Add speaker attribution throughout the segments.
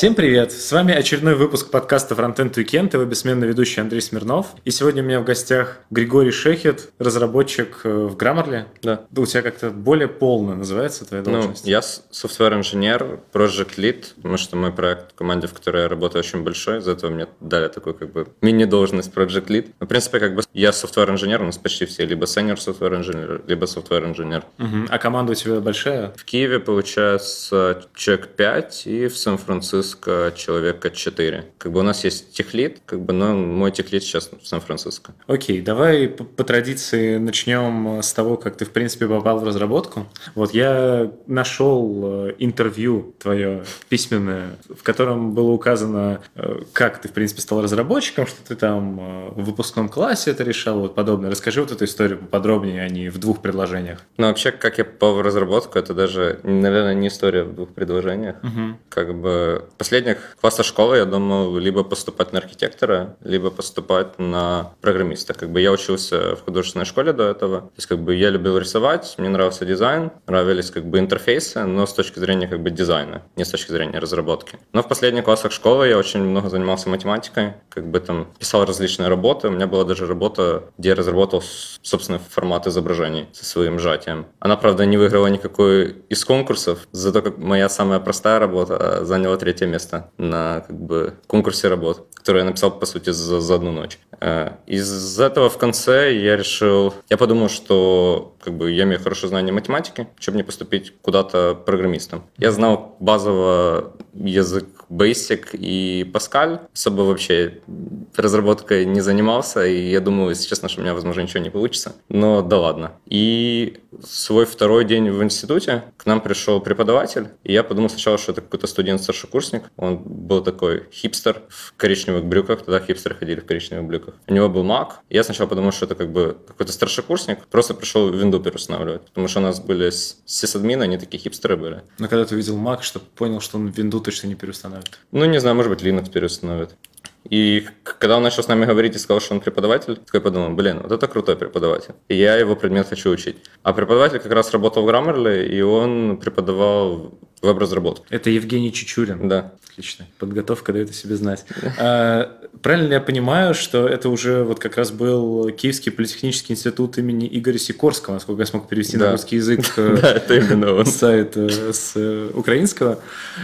Speaker 1: Всем привет! С вами очередной выпуск подкаста Frontend Weekend, его бессменный ведущий Андрей Смирнов. И сегодня у меня в гостях Григорий Шехет, разработчик э, в Grammarly.
Speaker 2: Да.
Speaker 1: У тебя как-то более полно называется твоя
Speaker 2: Ну,
Speaker 1: должность.
Speaker 2: я софтвер-инженер, project lead, потому что мой проект в команде, в которой я работаю, очень большой, из-за этого мне дали такую как бы мини-должность project lead. Но, в принципе, как бы я софтвер-инженер, у нас почти все либо senior софтвер-инженер, либо софтвер-инженер.
Speaker 1: Мгм. А команда у тебя большая?
Speaker 2: В Киеве, получается, человек 5, и в Сан-Франциско человека 4. Как бы у нас есть техлит, как бы, но мой техлит сейчас в Сан-Франциско.
Speaker 1: Окей, давай по, по традиции начнем с того, как ты, в принципе, попал в разработку. Вот я нашел э, интервью твое письменное, в котором было указано, э, как ты, в принципе, стал разработчиком, что ты там э, в выпускном классе это решал, вот подобное. Расскажи вот эту историю поподробнее, а не в двух предложениях.
Speaker 2: Ну, вообще, как я попал в разработку, это даже, наверное, не история в двух предложениях. Как бы последних классах школы я думал либо поступать на архитектора, либо поступать на программиста. Как бы я учился в художественной школе до этого. То есть как бы я любил рисовать, мне нравился дизайн, нравились как бы интерфейсы, но с точки зрения как бы дизайна, не с точки зрения разработки. Но в последних классах школы я очень много занимался математикой, как бы там писал различные работы. У меня была даже работа, где я разработал собственный формат изображений со своим сжатием. Она, правда, не выиграла никакой из конкурсов, зато как моя самая простая работа а, заняла третье место на как бы конкурсе работ, который я написал, по сути, за, за одну ночь. Э, Из этого в конце я решил, я подумал, что как бы я имею хорошее знание математики, чтобы не поступить куда-то программистом. Я знал базово язык Basic и Pascal, особо вообще разработкой не занимался, и я думал, если честно, что у меня, возможно, ничего не получится. Но да ладно. И свой второй день в институте к нам пришел преподаватель, и я подумал сначала, что это какой-то студент-старшекурсник. Он был такой хипстер в коричневых брюках, тогда хипстеры ходили в коричневых брюках. У него был Mac. Я сначала подумал, что это как бы какой-то старшекурсник, просто пришел винду переустанавливать. Потому что у нас были сисадмины, они такие хипстеры были.
Speaker 1: Но когда ты увидел Mac, что понял, что он винду точно не переустанавливает.
Speaker 2: Ну, не знаю, может быть, Linux переустановит. И когда он начал с нами говорить и сказал, что он преподаватель, такой подумал, блин, вот это крутой преподаватель. И я его предмет хочу учить. А преподаватель как раз работал в Grammarly, и он преподавал веб-разработку.
Speaker 1: Это Евгений Чечурин.
Speaker 2: Да.
Speaker 1: Отлично. Подготовка дает о себе знать. А, правильно ли я понимаю, что это уже вот как раз был Киевский политехнический институт имени Игоря Сикорского, насколько я смог перевести на
Speaker 2: Да.
Speaker 1: русский язык э,
Speaker 2: Да, это именно он.
Speaker 1: сайт с э, украинского.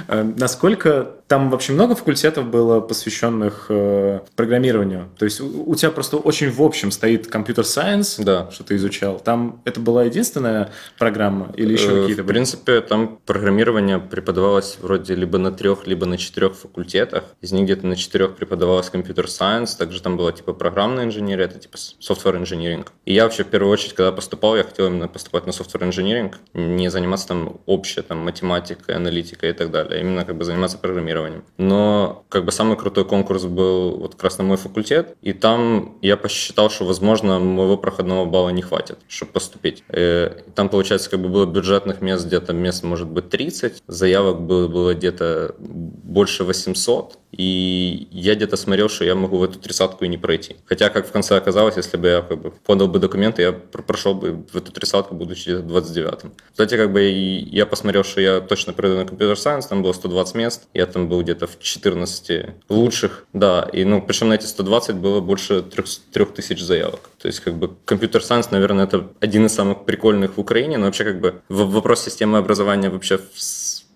Speaker 1: Э, Насколько там вообще много факультетов было посвященных э, программированию? То есть у тебя просто очень в общем стоит компьютер-сайенс,
Speaker 2: Да.
Speaker 1: что ты изучал. Там это была единственная программа или еще какие-то
Speaker 2: В принципе, там программирование преподавалось вроде либо на трех, либо на четырех факультетах. Из них где-то на четырех преподавалось компьютер сайенс, также там была типа программная инженерия, это типа software engineering. И я вообще в первую очередь, когда поступал, я хотел именно поступать на software engineering, не заниматься там общей там математикой, аналитикой и так далее, а именно как бы заниматься программированием. Но как бы самый крутой конкурс был вот как раз на мой факультет, и там я посчитал, что возможно моего проходного балла не хватит, чтобы поступить. Э, Там, получается, как бы было бюджетных мест где-то мест, может быть, 30, заявок было, было где-то больше 800, и я где-то смотрел, что я могу в эту тридцатку и не пройти. Хотя, как в конце оказалось, если бы я как бы подал бы документы, я пр- прошел бы в эту тридцатку, будучи где-то 29-м. Кстати, как бы я посмотрел, что я точно пройду на компьютер сайенс, там было 120 мест, я там был где-то в 14 лучших, да, и ну, причем на эти 120 было больше 3000 заявок. То есть, как бы, компьютер сайенс, наверное, это один из самых прикольных в Украине, но вообще, как бы, вопрос системы образования вообще в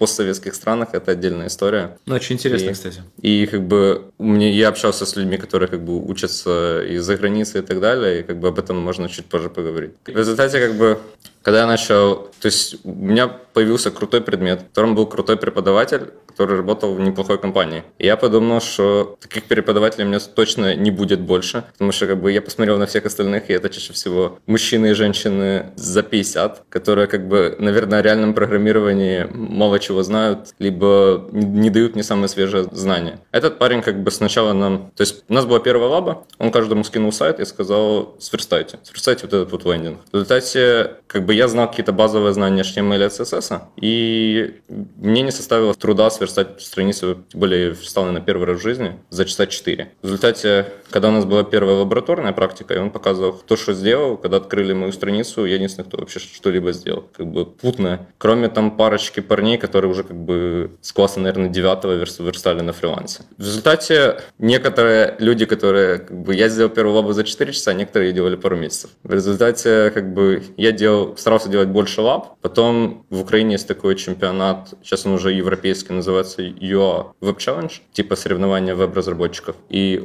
Speaker 2: постсоветских странах это отдельная история.
Speaker 1: Ну, очень интересно,
Speaker 2: И-
Speaker 1: кстати.
Speaker 2: И как бы мне, я общался с людьми, которые как бы учатся из-за границы и так далее, и как бы об этом можно чуть позже поговорить. В результате как бы когда я начал, то есть у меня появился крутой предмет, в котором был крутой преподаватель, который работал в неплохой компании. И я подумал, что таких преподавателей у меня точно не будет больше, потому что как бы я посмотрел на всех остальных, и это чаще всего мужчины и женщины за 50, которые как бы, наверное, о реальном программировании мало чего знают, либо не дают мне самые свежие знания. Этот парень как бы сначала нам... То есть у нас была первая лаба, он каждому скинул сайт и сказал, сверстайте, сверстайте вот этот вот лендинг. В результате как бы бы я знал какие-то базовые знания HTML и CSS, и мне не составило труда сверстать страницу, тем более верстал первый раз в жизни, за часа 4. В результате, когда у нас была первая лабораторная практика, и он показывал, кто что сделал, когда открыли мою страницу, я единственный, кто вообще что-либо сделал. Как бы путно. Кроме там парочки парней, которые уже как бы с класса, наверное, девятого верстали на фрилансе. В результате некоторые люди, которые, как бы, я сделал первую лабу за 4 часа, некоторые делали пару месяцев. В результате, как бы, я делал, старался делать больше лаб. Потом в Украине есть такой чемпионат, сейчас он уже европейский, называется UA Web Challenge, типа соревнования веб-разработчиков. И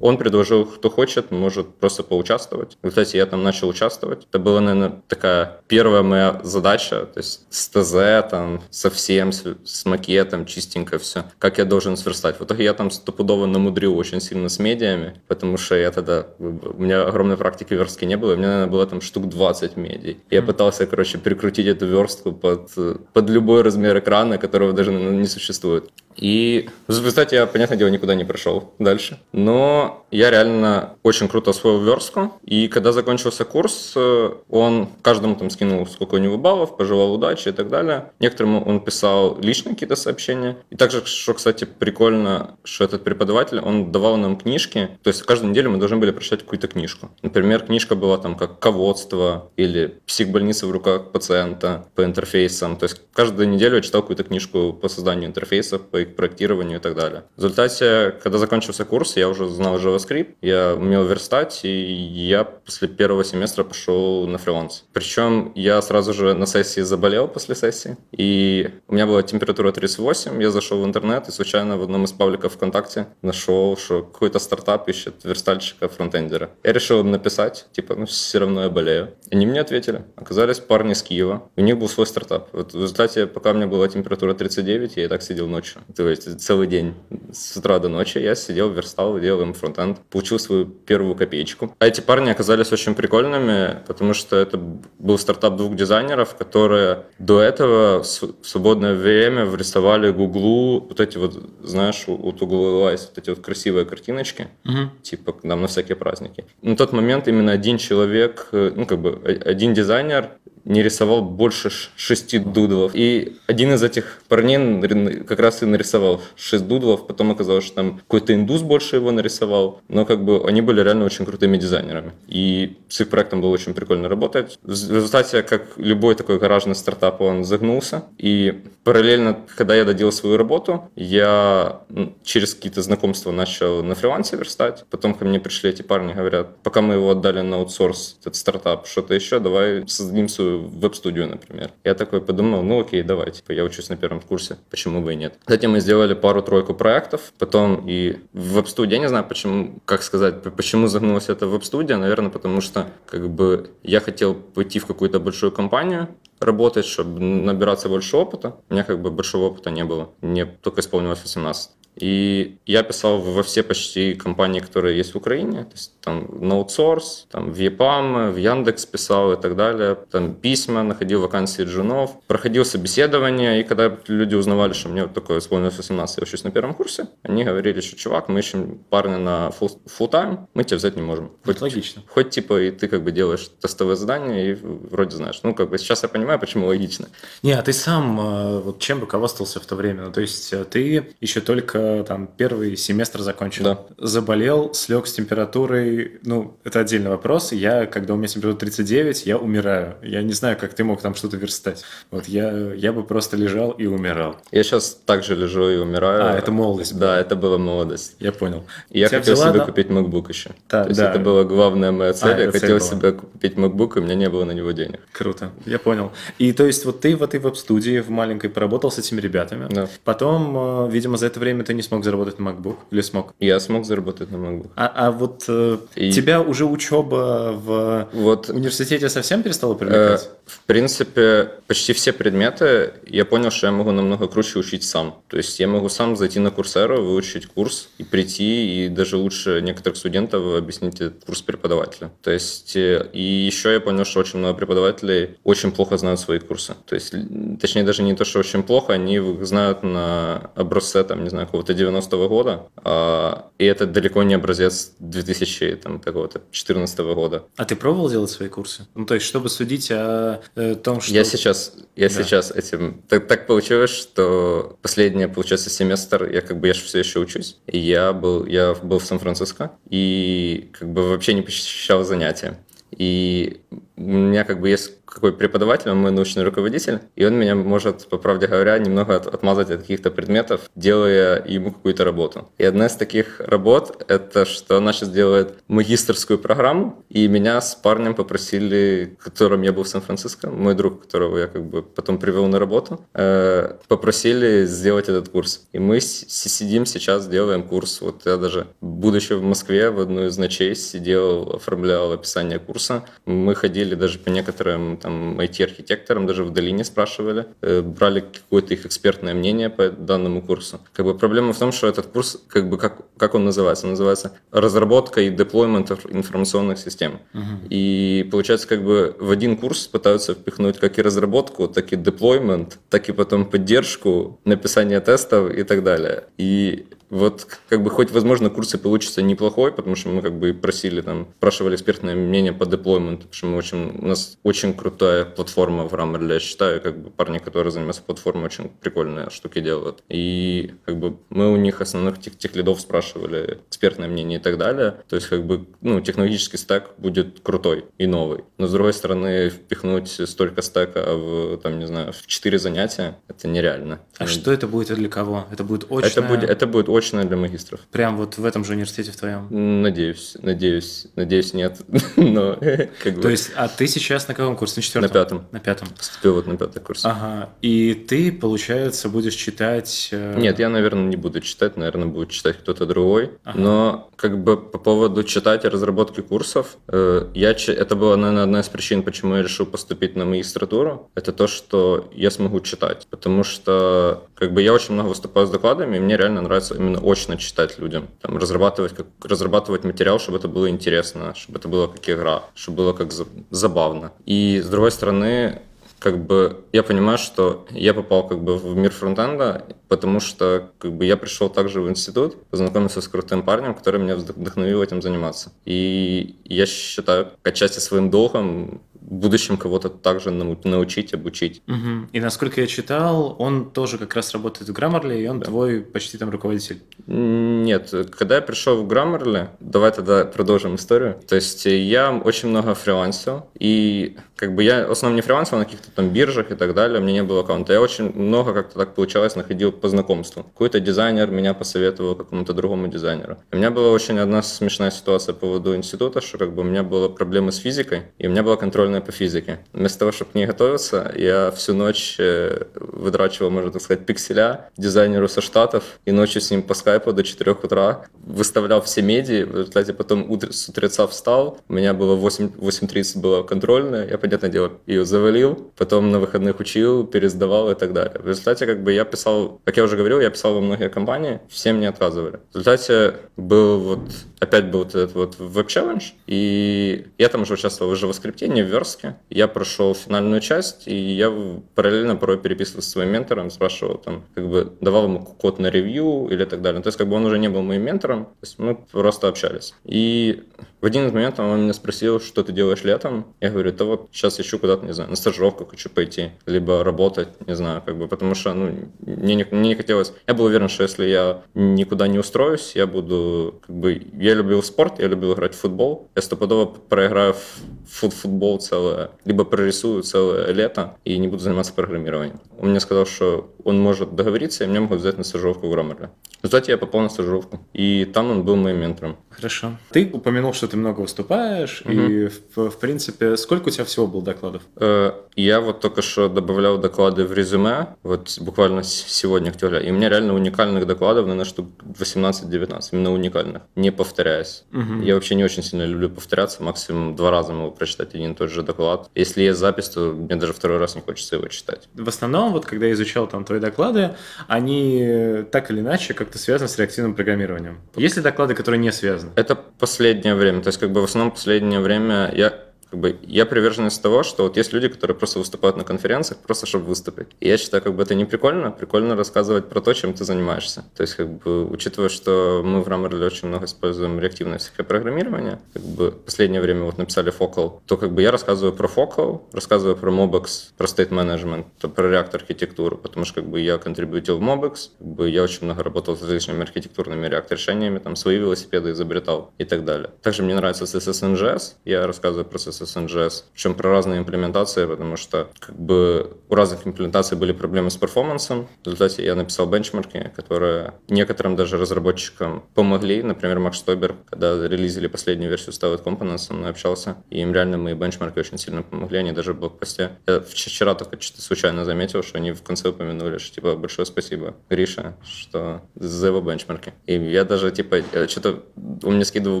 Speaker 2: он предложил, кто хочет, может просто поучаствовать. В результате я там начал участвовать. Это была, наверное, такая первая моя задача, то есть с ТЗ, там, совсем, с, с макетом, чистенько все. Как я должен сверстать. В итоге я там стопудово намудрил очень сильно с медиами, потому что я тогда... У меня огромной практики верстки не было, у меня, наверное, было там штук 20 медий. Я пытался, короче, прикрутить эту верстку под, под любой размер экрана, которого даже наверное, не существует. И в результате я, понятное дело, никуда не прошел дальше. Но я реально очень круто освоил верстку. И когда закончился курс, э, он каждому там скинул сколько у него баллов, пожелал удачи и так далее. Некоторым он писал личные какие-то сообщения. И также, что, кстати, прикольно, что этот преподаватель, он давал нам книжки. То есть каждую неделю мы должны были прочитать какую-то книжку. Например, книжка была там как ководство или психбольница в руках пациента по интерфейсам. То есть каждую неделю я читал какую-то книжку по созданию интерфейсов, по их проектированию и так далее. В результате, когда закончился курс, я уже знал JavaScript, я умел верстать, и я после первого семестра пошел на фриланс. Причем я сразу же на сессии заболел после сессии, и у меня была температура 38, я зашел в интернет и случайно в одном из пабликов ВКонтакте нашел, что какой-то стартап ищет верстальщика фронтендера. Я решил им написать, типа, ну все равно я болею. Они мне ответили. Оказались парни из Киева, у них был свой стартап. Вот в результате, пока у меня была температура 39, я и так сидел ночью. То есть целый день с утра до ночи я сидел, верстал, делал им фронтенд, получил свою первую копеечку. А эти парни оказались очень прикольными, потому что это был стартап двух дизайнеров, которые до этого в свободное время врисовали Гуглу вот эти вот, знаешь, вот у Google Eyes, вот эти вот красивые картиночки, угу. типа нам на всякие праздники. На тот момент именно один человек, э, ну как бы один дизайнер не рисовал больше шести дудлов. И один из этих парней как раз и нарисовал шесть дудлов, потом оказалось, что там какой-то индус больше его нарисовал, но как бы они были реально очень крутыми дизайнерами. И с их проектом было очень прикольно работать. В результате, как любой такой гаражный стартап, он загнулся. И параллельно, когда я доделал свою работу, я через какие-то знакомства начал на фрилансе верстать. Потом ко мне пришли эти парни, говорят, пока мы его отдали на аутсорс, этот стартап, что-то еще, давай создадим свою веб-студию, например. Я такой подумал, ну окей, давай, типа, я учусь на первом курсе, почему бы и нет. Затем мы сделали пару-тройку проектов, потом и в веб-студии, я не знаю, почему, как сказать, почему загнулась эта веб-студия, наверное, потому что, как бы, я хотел пойти в какую-то большую компанию, работать, чтобы набираться больше опыта. У меня как бы большого опыта не было. Мне только исполнилось 18. И я писал во все почти компании, которые есть в Украине. То есть там аутсорс, там в EPAM, в Яндекс писал и так далее. Там письма, находил вакансии джунов, проходил собеседование. И когда люди узнавали, что мне вот такое исполнилось 18, я учусь на первом курсе, они говорили, что чувак, мы ищем парня на full time, мы тебя взять не можем.
Speaker 1: Хоть, логично.
Speaker 2: Хоть типа и ты как бы делаешь тестовое задание и вроде знаешь. Ну, как бы сейчас я понимаю, почему логично.
Speaker 1: Не, а ты сам э, вот чем руководствовался в то время? Ну, то есть э, ты еще только там первый семестр закончил.
Speaker 2: Да.
Speaker 1: Заболел, слег с температурой. Ну, это отдельный вопрос. Я, когда у меня температура 39, я умираю. Я не знаю, как ты мог там что-то верстать. Вот я, я бы просто лежал и умирал.
Speaker 2: Я сейчас также лежу и умираю.
Speaker 1: А, это молодость.
Speaker 2: Да, это была молодость.
Speaker 1: Я понял.
Speaker 2: И я хотел взяла, себе да? купить MacBook еще. Да, То есть да. это была главная моя цель. А, я хотел себе купить MacBook, и у меня не было на него денег.
Speaker 1: Круто, я понял. И то есть вот ты в этой веб-студии в маленькой поработал с этими ребятами.
Speaker 2: Да.
Speaker 1: Потом, э, видимо, за это время ты не смог заработать на MacBook? Или смог?
Speaker 2: Я смог заработать на MacBook.
Speaker 1: А, а вот э, и... тебя уже учеба в вот, университете совсем перестала привлекать? Э,
Speaker 2: в принципе, почти все предметы я понял, что я могу намного круче учить сам. То есть я могу сам зайти на Курсеру, выучить курс и прийти, и даже лучше некоторых студентов объяснить этот курс преподавателя. То есть э, и еще я понял, что очень много преподавателей очень плохо знают свои курсы. То есть, точнее, даже не то, что очень плохо, они знают на образце, там, не знаю, какого какого-то 90-го года, а, и это далеко не образец 2014 года.
Speaker 1: А ты пробовал делать свои курсы? Ну, то есть, чтобы судить о, о том, что...
Speaker 2: Я сейчас, я да. сейчас этим... Так, так получилось, что последний, получается, семестр, я как бы, я все еще учусь, и я был, я был в Сан-Франциско, и как бы вообще не посещал занятия. И у меня как бы есть какой преподаватель, он мой научный руководитель, и он меня может, по правде говоря, немного от, отмазать от каких-то предметов, делая ему какую-то работу. И одна из таких работ — это что она сейчас делает магистрскую программу, и меня с парнем попросили, которым я был в Сан-Франциско, мой друг, которого я как бы потом привел на работу, э, попросили сделать этот курс. И мы сидим сейчас, делаем курс. Вот я даже, будучи в Москве, в одну из ночей сидел, оформлял описание курса. Мы ходили даже по некоторым там IT-архитекторам, даже в долине спрашивали, э, брали какое-то их экспертное мнение по данному курсу. Как бы проблема в том, что этот курс, как бы как, как он называется? Он называется разработка и деплоймент информационных систем. Uh-huh. И получается, как бы в один курс пытаются впихнуть как и разработку, так и деплоймент, так и потом поддержку, написание тестов и так далее. И вот как бы хоть, возможно, курсы получатся неплохой, потому что мы как бы просили там, спрашивали экспертное мнение по деплойменту, потому что мы очень, у нас очень крутая платформа в Grammarly, я считаю, как бы парни, которые занимаются платформой, очень прикольные штуки делают. И как бы мы у них основных тех, тех лидов спрашивали экспертное мнение и так далее. То есть как бы, ну, технологический стек будет крутой и новый. Но с другой стороны, впихнуть столько стека в, там, не знаю, в 4 занятия, это нереально.
Speaker 1: А что это будет и для кого? Это будет очень
Speaker 2: Это будет, это будет очное для магистров.
Speaker 1: Прям вот в этом же университете в твоем?
Speaker 2: Надеюсь, надеюсь, надеюсь, нет. Но,
Speaker 1: как бы... То есть, а ты сейчас на каком курсе? На четвертом?
Speaker 2: На пятом.
Speaker 1: На пятом.
Speaker 2: Поступил вот на пятый курс.
Speaker 1: Ага. И ты, получается, будешь читать...
Speaker 2: Э, нет, я, наверное, не буду читать, наверное, будет читать кто-то другой. Ага. Но как бы по поводу читать и разработки курсов, э, я, это была, наверное, одна из причин, почему я решил поступить на магистратуру. Это то, что я смогу читать. Потому что как бы я очень много выступаю с докладами, и мне реально нравится именно именно очно читать людям. Там, разрабатывать, как, разрабатывать материал, чтобы это было интересно, чтобы это было как игра, чтобы было как забавно. И с другой стороны, как бы я понимаю, что я попал как бы в мир фронтенда, потому что как бы я пришел также в институт, познакомился с крутым парнем, который меня вдохновил этим заниматься. И я считаю отчасти своим долгом в будущем кого-то также научить, обучить.
Speaker 1: Угу. И насколько я читал, он тоже как раз работает в Grammarly, и он да. твой почти там руководитель.
Speaker 2: Нет, когда я пришел в Grammarly, давай тогда продолжим историю. То есть я очень много фрилансил, и как бы я в основном не фрилансил на каких-то там биржах и так далее, у меня не было аккаунта. Я очень много как-то так получалось находил по знакомству. Какой-то дизайнер меня посоветовал какому-то другому дизайнеру. У меня была очень одна смешная ситуация по поводу института, что как бы у меня была проблемы с физикой, и у меня была контрольная по физике. Вместо того, чтобы к ней готовиться, я всю ночь э, выдрачивал, можно так сказать, пикселя дизайнеру со Штатов, и ночью с ним по скайпу до 4 утра выставлял все меди, в результате потом утр, с утреца встал, у меня было 8, 8.30 было контрольная, я, понятное дело, ее завалил, потом на выходных учил, пересдавал и так далее. В результате, как бы, я писал, как я уже говорил, я писал во многие компании, всем мне отказывали. В результате был вот, опять был вот этот вот веб-челлендж, и я там уже участвовал в JavaScript, не в верстке. Я прошел финальную часть, и я параллельно порой переписывался с своим ментором, спрашивал там, как бы давал ему код на ревью или так далее. То есть, как бы он уже не был моим ментором, то есть мы просто общались. И в один из моментов он меня спросил, что ты делаешь летом. Я говорю, да вот сейчас ищу куда-то, не знаю, на стажировку хочу пойти, либо работать, не знаю, как бы, потому что, ну, мне не, мне не хотелось... Я был уверен, что если я никуда не устроюсь, я буду, как бы, я любил спорт, я любил играть в футбол, я стопудово проиграю в футбол целое, либо прорисую целое лето и не буду заниматься программированием. Он мне сказал, что он может договориться, и меня могут взять на стажировку в. В результате я попал на стажировку, и там он был моим ментором.
Speaker 1: Хорошо. Ты упомянул, что ты много выступаешь, угу. и, в, в принципе, сколько у тебя всего было докладов?
Speaker 2: Э, я вот только что добавлял доклады в резюме, вот буквально сегодня, актуально, и у меня реально уникальных докладов, наверное, штук 18-19, именно уникальных, не повторяясь. Угу. Я вообще не очень сильно люблю повторяться, максимум два раза могу прочитать один и тот же доклад. Если есть запись, то мне даже второй раз не хочется его читать.
Speaker 1: В основном, вот когда я изучал там твои доклады, они так или иначе как-то связаны с реактивным программированием. Есть ли доклады, которые не связаны?
Speaker 2: Это последнее время. То есть, как бы в основном последнее время я как бы я приверженец того, что вот есть люди, которые просто выступают на конференциях, просто чтобы выступить. И я считаю, как бы это не прикольно, прикольно рассказывать про то, чем ты занимаешься. То есть, как бы, учитывая, что мы в Grammarly очень много используем реактивное всякое программирование, как бы в последнее время вот написали Focal, то как бы я рассказываю про Focal, рассказываю про Mobex, про State Management, про React архитектуру, потому что как бы я контрибьютил в Mobex, как бы я очень много работал с различными архитектурными React решениями, там свои велосипеды изобретал и так далее. Также мне нравится CSS NGS, я рассказываю про CSS NGS, причем про разные имплементации, потому что как бы у разных имплементаций были проблемы с перформансом. В результате я написал бенчмарки, которые некоторым даже разработчикам помогли. Например, Макс Штобер, когда релизили последнюю версию Stavit Components, мной общался, и им реально мои бенчмарки очень сильно помогли. Они даже в блокпосте. Я вчера только что случайно заметил, что они в конце упомянули, что типа большое спасибо, Гриша, что за его бенчмарки. И я даже типа что-то у меня скидывал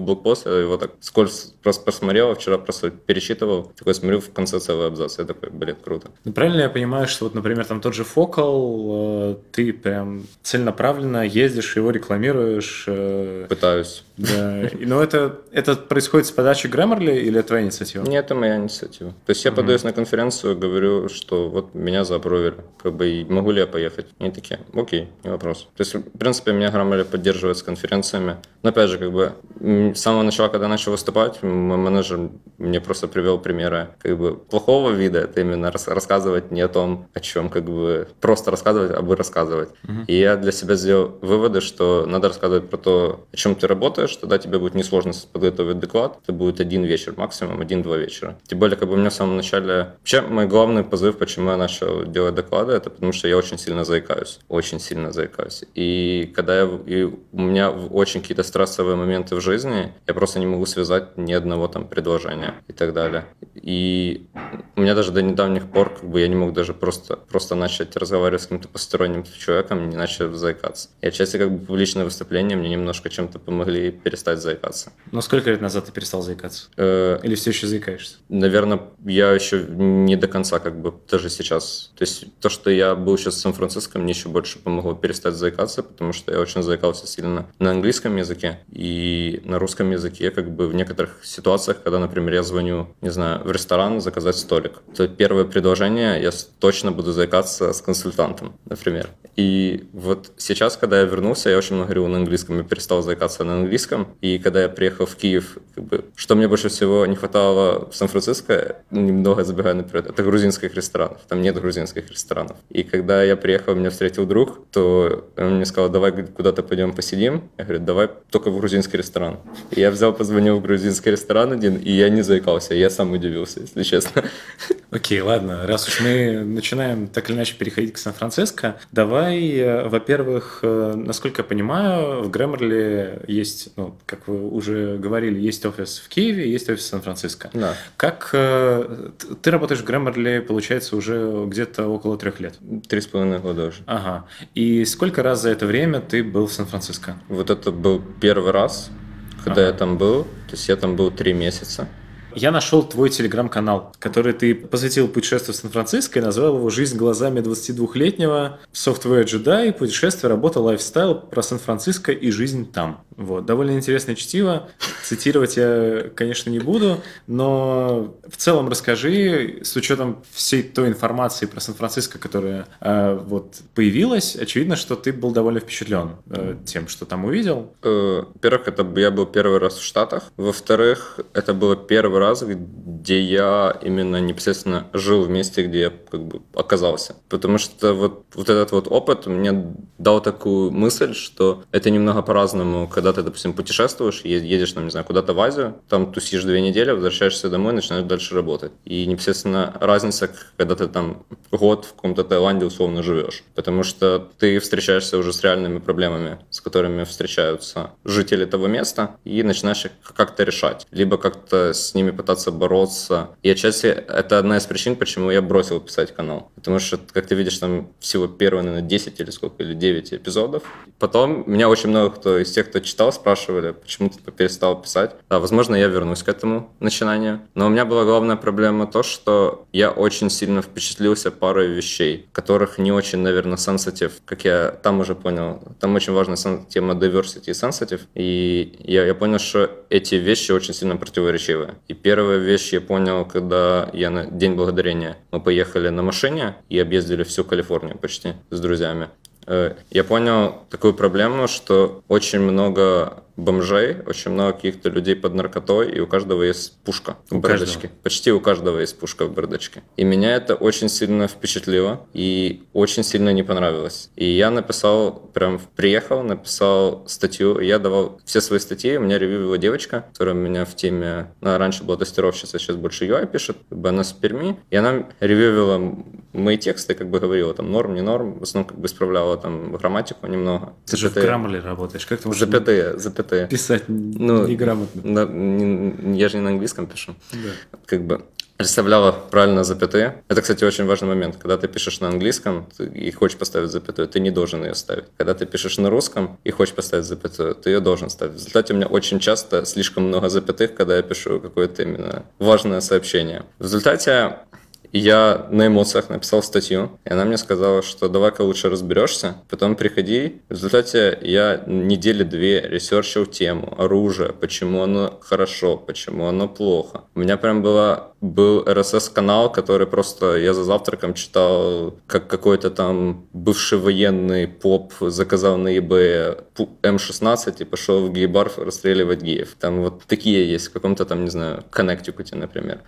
Speaker 2: блокпост, я его так скользь просто посмотрел, а вчера просто пересчитывал, такой смотрю в конце целый абзац, я такой, блин, круто.
Speaker 1: Ну, правильно я понимаю, что вот, например, там тот же Focal, э, ты прям целенаправленно ездишь, его рекламируешь. Э,
Speaker 2: Пытаюсь.
Speaker 1: Да. Но это, это происходит с подачи Grammarly или это твоя инициатива?
Speaker 2: Нет, это моя инициатива. То есть я подаюсь на конференцию, говорю, что вот меня заапровили, как бы могу ли я поехать? Они такие, окей, не вопрос. То есть, в принципе, меня Grammarly поддерживает с конференциями. Но опять же, как бы с самого начала, когда я начал выступать, мой менеджер мне просто привел примеры как бы плохого вида, это именно рас рассказывать не о том, о чем как бы просто рассказывать, а бы рассказывать. Uh-huh. И я для себя сделал выводы, что надо рассказывать про то, о чем ты работаешь, тогда тебе будет несложно подготовить доклад, это будет один вечер максимум, один-два вечера. Тем более, как бы у меня в самом начале... Вообще, мой главный позыв, почему я начал делать доклады, это потому что я очень сильно заикаюсь. Очень сильно заикаюсь. И когда я... И у меня очень какие-то стрессовые моменты в жизни, я просто не могу связать ни одного там предложения и так далее. И у меня даже до недавних пор как бы я не мог даже просто, просто начать разговаривать с каким-то посторонним человеком, не начал заикаться. И отчасти как бы публичные выступления мне немножко чем-то помогли перестать заикаться.
Speaker 1: Но сколько лет назад ты перестал заикаться? Э, Или все еще заикаешься?
Speaker 2: Наверное, я еще не до конца как бы даже сейчас. То есть то, что я был сейчас в Сан-Франциско, мне еще больше помогло перестать заикаться, потому что я очень заикался сильно на английском языке и на русском языке, как бы в некоторых ситуациях, когда, например, я звоню, не знаю, в ресторан заказать столик, то первое предложение я точно буду заикаться с консультантом, например. И вот сейчас, когда я вернулся, я очень много говорил на английском, я перестал заикаться на английском. И когда я приехал в Киев, как бы, что мне больше всего не хватало в Сан-Франциско, немного забегая наперед, это грузинских ресторанов. Там нет грузинских ресторанов. И когда я приехал, меня встретил друг, то он мне сказал, давай куда-то пойдем посидим. Я говорю, давай только в грузинский ресторан. И я взял, позвонил в грузинский ресторан один, и я не заикался. Я сам удивился, если честно.
Speaker 1: Окей, ладно. Раз уж мы начинаем так или иначе переходить к Сан-Франциско, давай, э, во-первых, э, насколько я понимаю, в Grammarly есть, ну, как вы уже говорили, есть офис в Киеве, есть офис в Сан-Франциско.
Speaker 2: Да.
Speaker 1: Как э, ты работаешь в Grammarly, получается, уже где-то около трех лет?
Speaker 2: Три с половиной года уже.
Speaker 1: Ага. И сколько раз за это время ты был в Сан-Франциско?
Speaker 2: Вот это был первый раз, когда ага. я там был. То есть я там был три месяца.
Speaker 1: Я нашел твой телеграм-канал, который ты посвятил путешествию в Сан-Франциско и назвал его «Жизнь глазами 22-летнего software jedi, путешествие, работа, lifestyle про Сан-Франциско и жизнь там». Вот. Довольно интересное чтиво. Цитировать я, конечно, не буду, но в целом расскажи, с учетом всей той информации про Сан-Франциско, которая э, вот появилась, очевидно, что ты был довольно впечатлен э, тем, что там увидел.
Speaker 2: Э, во-первых, это я был первый раз в Штатах. Во-вторых, это было первый раз, где я именно непосредственно жил в месте, где я как бы оказался. Потому что вот, вот этот вот опыт мне дал такую мысль, что это немного по-разному, когда ты, допустим, путешествуешь, едешь, там, не знаю, куда-то в Азию, там тусишь две недели, возвращаешься домой, начинаешь дальше работать. И непосредственно разница, когда ты там год в каком-то Таиланде условно живешь. Потому что ты встречаешься уже с реальными проблемами, с которыми встречаются жители того места, и начинаешь их как-то решать. Либо как-то с ними пытаться бороться. И отчасти это одна из причин, почему я бросил писать канал. Потому что, как ты видишь, там всего первые, наверное, 10 или сколько, или 9 эпизодов. Потом меня очень много кто из тех, кто читал спрашивали, почему ты перестал писать. Да, возможно, я вернусь к этому начинанию. Но у меня была главная проблема то, что я очень сильно впечатлился парой вещей, которых не очень, наверное, sensitive, как я там уже понял. Там очень важна тема diversity и sensitive. И я, я понял, что эти вещи очень сильно противоречивы. И первая вещь я понял, когда я на День Благодарения, мы поехали на машине и объездили всю Калифорнию почти с друзьями. Э, я понял такую проблему, что очень много бомжей, очень много каких-то людей под наркотой, и у каждого есть пушка
Speaker 1: у
Speaker 2: в бардачке.
Speaker 1: Каждого.
Speaker 2: Почти у каждого есть пушка в бардачке. И меня это очень сильно впечатлило и очень сильно не понравилось. И я написал, прям приехал, написал статью, я давал все свои статьи, у меня ревьювила девочка, которая у меня в теме, она раньше была тестировщица, сейчас больше UI пишет, с Перми, и она ревьювила мои тексты, как бы говорила, там, норм, не норм, в основном как бы исправляла там грамматику немного.
Speaker 1: Ты же в Grammarly работаешь, как ты
Speaker 2: можешь... Запятые, запятые
Speaker 1: ты писать ну, неграмотно.
Speaker 2: Не, я же не на английском пишу.
Speaker 1: Да.
Speaker 2: Как бы расставляла правильно запятые. Это, кстати, очень важный момент. Когда ты пишешь на английском и хочешь поставить запятую, ты не должен ее ставить. Когда ты пишешь на русском и хочешь поставить запятую, ты ее должен ставить. В результате у меня очень часто слишком много запятых, когда я пишу какое-то именно важное сообщение. В результате я на эмоциях написал статью, и она мне сказала, что давай-ка лучше разберешься, потом приходи. В результате я недели две ресерчил тему, оружие, почему оно хорошо, почему оно плохо. У меня прям была, был RSS-канал, который просто я за завтраком читал, как какой-то там бывший военный поп заказал на eBay М16 и пошел в гей-бар расстреливать геев. Там вот такие есть, в каком-то там, не знаю, Коннектикуте, например.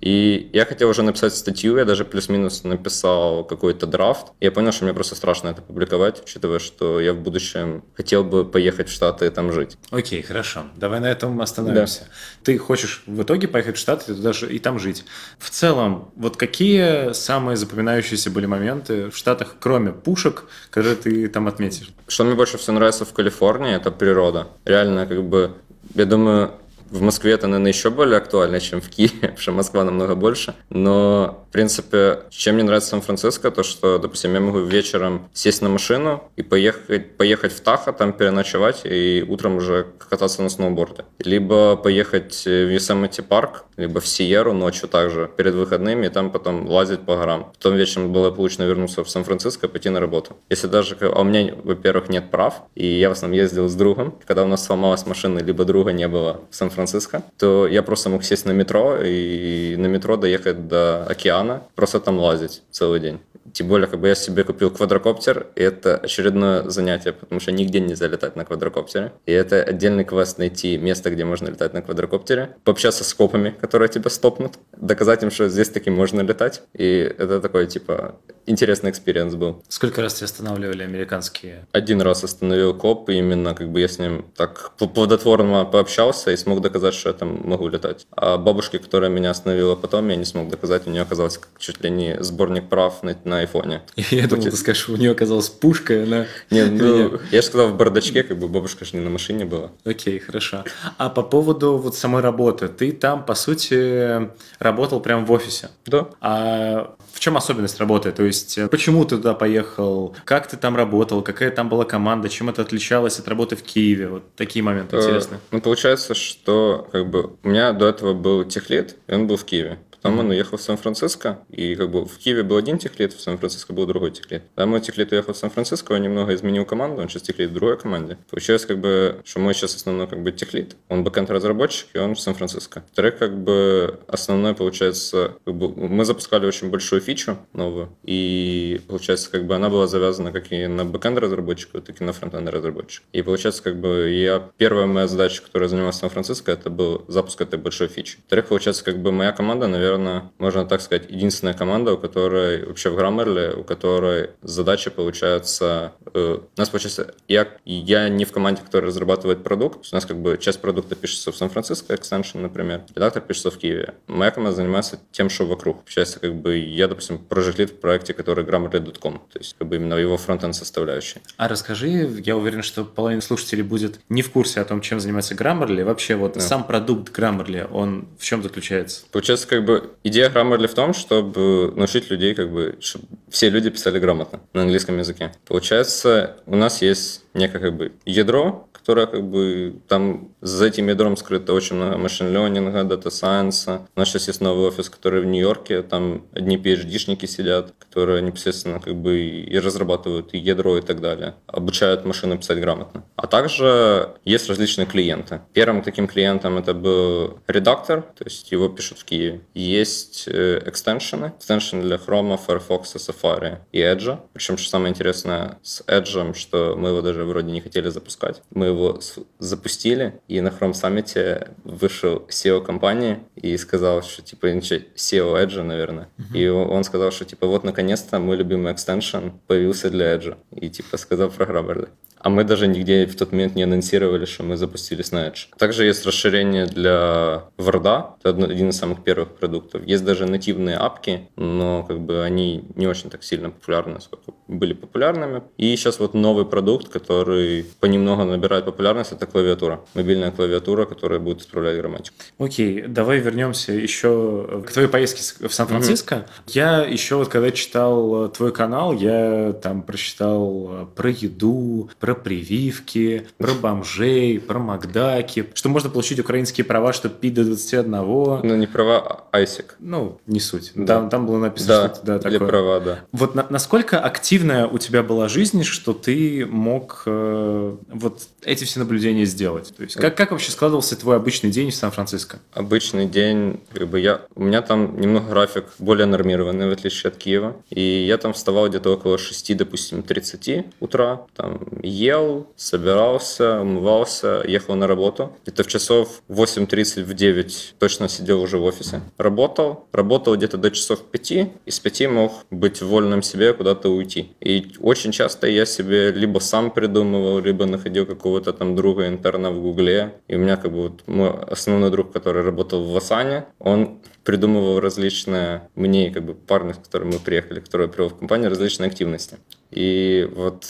Speaker 2: И я хотел уже написать статью, я даже плюс-минус написал какой-то драфт. Я понял, что мне просто страшно это публиковать, учитывая, что я в будущем хотел бы поехать в Штаты и там жить.
Speaker 1: Окей, хорошо. Давай на этом остановимся. Да. Ты хочешь в итоге поехать в Штаты и, там жить. В целом, вот какие самые запоминающиеся были моменты в Штатах, кроме пушек, которые ты там отметишь?
Speaker 2: Что мне больше всего нравится в Калифорнии, это природа. Реально, как бы, я думаю, в Москве это, наверное, еще более актуально, чем в Киеве, потому что Москва намного больше. Но, в принципе, чем мне нравится Сан-Франциско, то, что, допустим, я могу вечером сесть на машину и поехать, поехать в Тахо, там переночевать, и утром уже кататься на сноуборде. Либо поехать в Yosemite парк, либо в Сиеру ночью также, перед выходными, и там потом лазить по горам. Потом вечером было получено вернуться в Сан-Франциско и пойти на работу. Если даже... А у меня, во-первых, нет прав, и я в основном ездил с другом. Когда у нас сломалась машина, либо друга не было в сан Сан-Франциско, то я просто мог сесть на метро и на метро доехать до океана, просто там лазить целый день. Тем более, как бы я себе купил квадрокоптер, и это очередное занятие, потому что нигде нельзя летать на квадрокоптере. И это отдельный квест найти место, где можно летать на квадрокоптере, пообщаться с копами, которые тебя стопнут, доказать им, что здесь таки можно летать. И это такой, типа, интересный experience был.
Speaker 1: Сколько раз тебя останавливали американские?
Speaker 2: Один раз остановил коп, и именно как бы я с ним так плодотворно пообщался и смог доказать, что я там могу летать. А бабушке, которая меня остановила потом, я не смог доказать, у нее оказался чуть ли не сборник прав на, на айфоне.
Speaker 1: Я думал, ты скажешь, у нее оказалась пушка, она...
Speaker 2: Не, ну, я же сказал в бардачке, как бы бабушка же не на машине была.
Speaker 1: Окей, хорошо. А по поводу вот самой работы, ты там, по сути, работал прямо в офисе?
Speaker 2: Да.
Speaker 1: А в чем особенность работы? То есть, э, почему ты туда поехал? Как ты там работал? Какая там была команда? Чем это отличалось от работы в Киеве? Вот такие моменты э, интересны.
Speaker 2: Ну, получается, что как бы у меня до этого был tech lead, и он был в Киеве. Потом он уехал в Сан-Франциско, и как бы в Киеве был один tech lead, в Сан-Франциско был другой tech lead. Когда мой tech lead уехал в Сан-Франциско, он немного изменил команду, он сейчас tech lead в другой команде. Получилось как бы, что мой сейчас основной как бы tech lead, он backend разработчик, и он в Сан-Франциско. Во-вторых как бы основной получается, как бы, мы запускали очень большую фичу новую, и получается как бы она была завязана как и на backend разработчика, так и на фронтенд разработчика. И получается как бы я, первая моя задача, которая занималась в Сан-Франциско, это был запуск этой большой фичи. Вторых получается как бы моя команда, наверное, наверное, можно так сказать, единственная команда, у которой вообще в Grammarly, у которой задача получается... Э, у нас получается... Я, я не в команде, которая разрабатывает продукт. У нас как бы часть продукта пишется в Сан-Франциско, экстеншн, например. Редактор пишется в Киеве. Моя команда занимается тем, что вокруг. Получается, как бы я, допустим, lead в проекте, который Grammarly.com. То есть, как бы именно его фронтенд составляющий.
Speaker 1: А расскажи, я уверен, что половина слушателей будет не в курсе о том, чем занимается Grammarly. Вообще, вот да. сам продукт Grammarly, он в чем заключается?
Speaker 2: Получается, как бы идея Grammarly в том, чтобы научить людей, как бы, чтобы все люди писали грамотно на английском языке. Получается, у нас есть некое как бы ядро, которая как бы там за этим ядром скрыто очень много machine learning а, data science а. У нас сейчас есть новый офис, который в Нью-Йорке, там одни PhD-шники сидят, которые непосредственно как бы и разрабатывают и ядро и так далее, обучают машины писать грамотно. А также есть различные клиенты. Первым таким клиентом это был редактор, то есть его пишут в Киеве. Есть э, extension ы, extension ы для Chrome, Firefox, Safari и Edge. Причем, что самое интересное с Edge, что мы его даже вроде не хотели запускать. Мы его запустили, и на Chrome Summit вышел SEO компании и сказал, что типа SEO Edge, наверное. Uh-huh. И он сказал, что типа вот наконец-то мой любимый экстеншн появился для Edge. И типа сказал про Grammarly. А мы даже нигде в тот момент не анонсировали, что мы запустились на Edge. Также есть расширение для Word. Это один из самых первых продуктов. Есть даже нативные апки, но как бы они не очень так сильно популярны, сколько были популярными. И сейчас вот новый продукт, который понемногу набирает популярность, это клавиатура. Мобильная клавиатура, которая будет исправлять грамматику.
Speaker 1: Окей, давай вернемся еще к твоей поездке в Сан-Франциско. Mm-hmm. Я еще вот когда читал твой канал, я там прочитал про еду, про прививки, про бомжей, про Макдаки, что можно получить украинские права, чтобы пить до 21.
Speaker 2: Ну, не права, а ISIC.
Speaker 1: Ну, не суть. Да. Там, там было написано,
Speaker 2: да, что да, такое. права, да.
Speaker 1: Вот на, насколько активная у тебя была жизнь, что ты мог э, вот эти все наблюдения сделать? То есть как, как вообще складывался твой обычный день в Сан-Франциско?
Speaker 2: Обычный день, как бы я, у меня там немного график более нормированный, в отличие от Киева. И я там вставал где-то около 6, допустим, 30 утра, там ел, собирался, умывался, ехал на работу. Где-то в часов 8.30 в 9 точно сидел уже в офисе. Работал, работал где-то до часов 5, и с 5 мог быть вольным себе куда-то уйти. И очень часто я себе либо сам придумывал, либо находил какого-то там друга интерна в Гугле. И у меня как бы вот мой основной друг, который работал в Васане, он придумывал различные, мне как бы парни, с которыми мы приехали, которые я привел в компанию, различные активности. И вот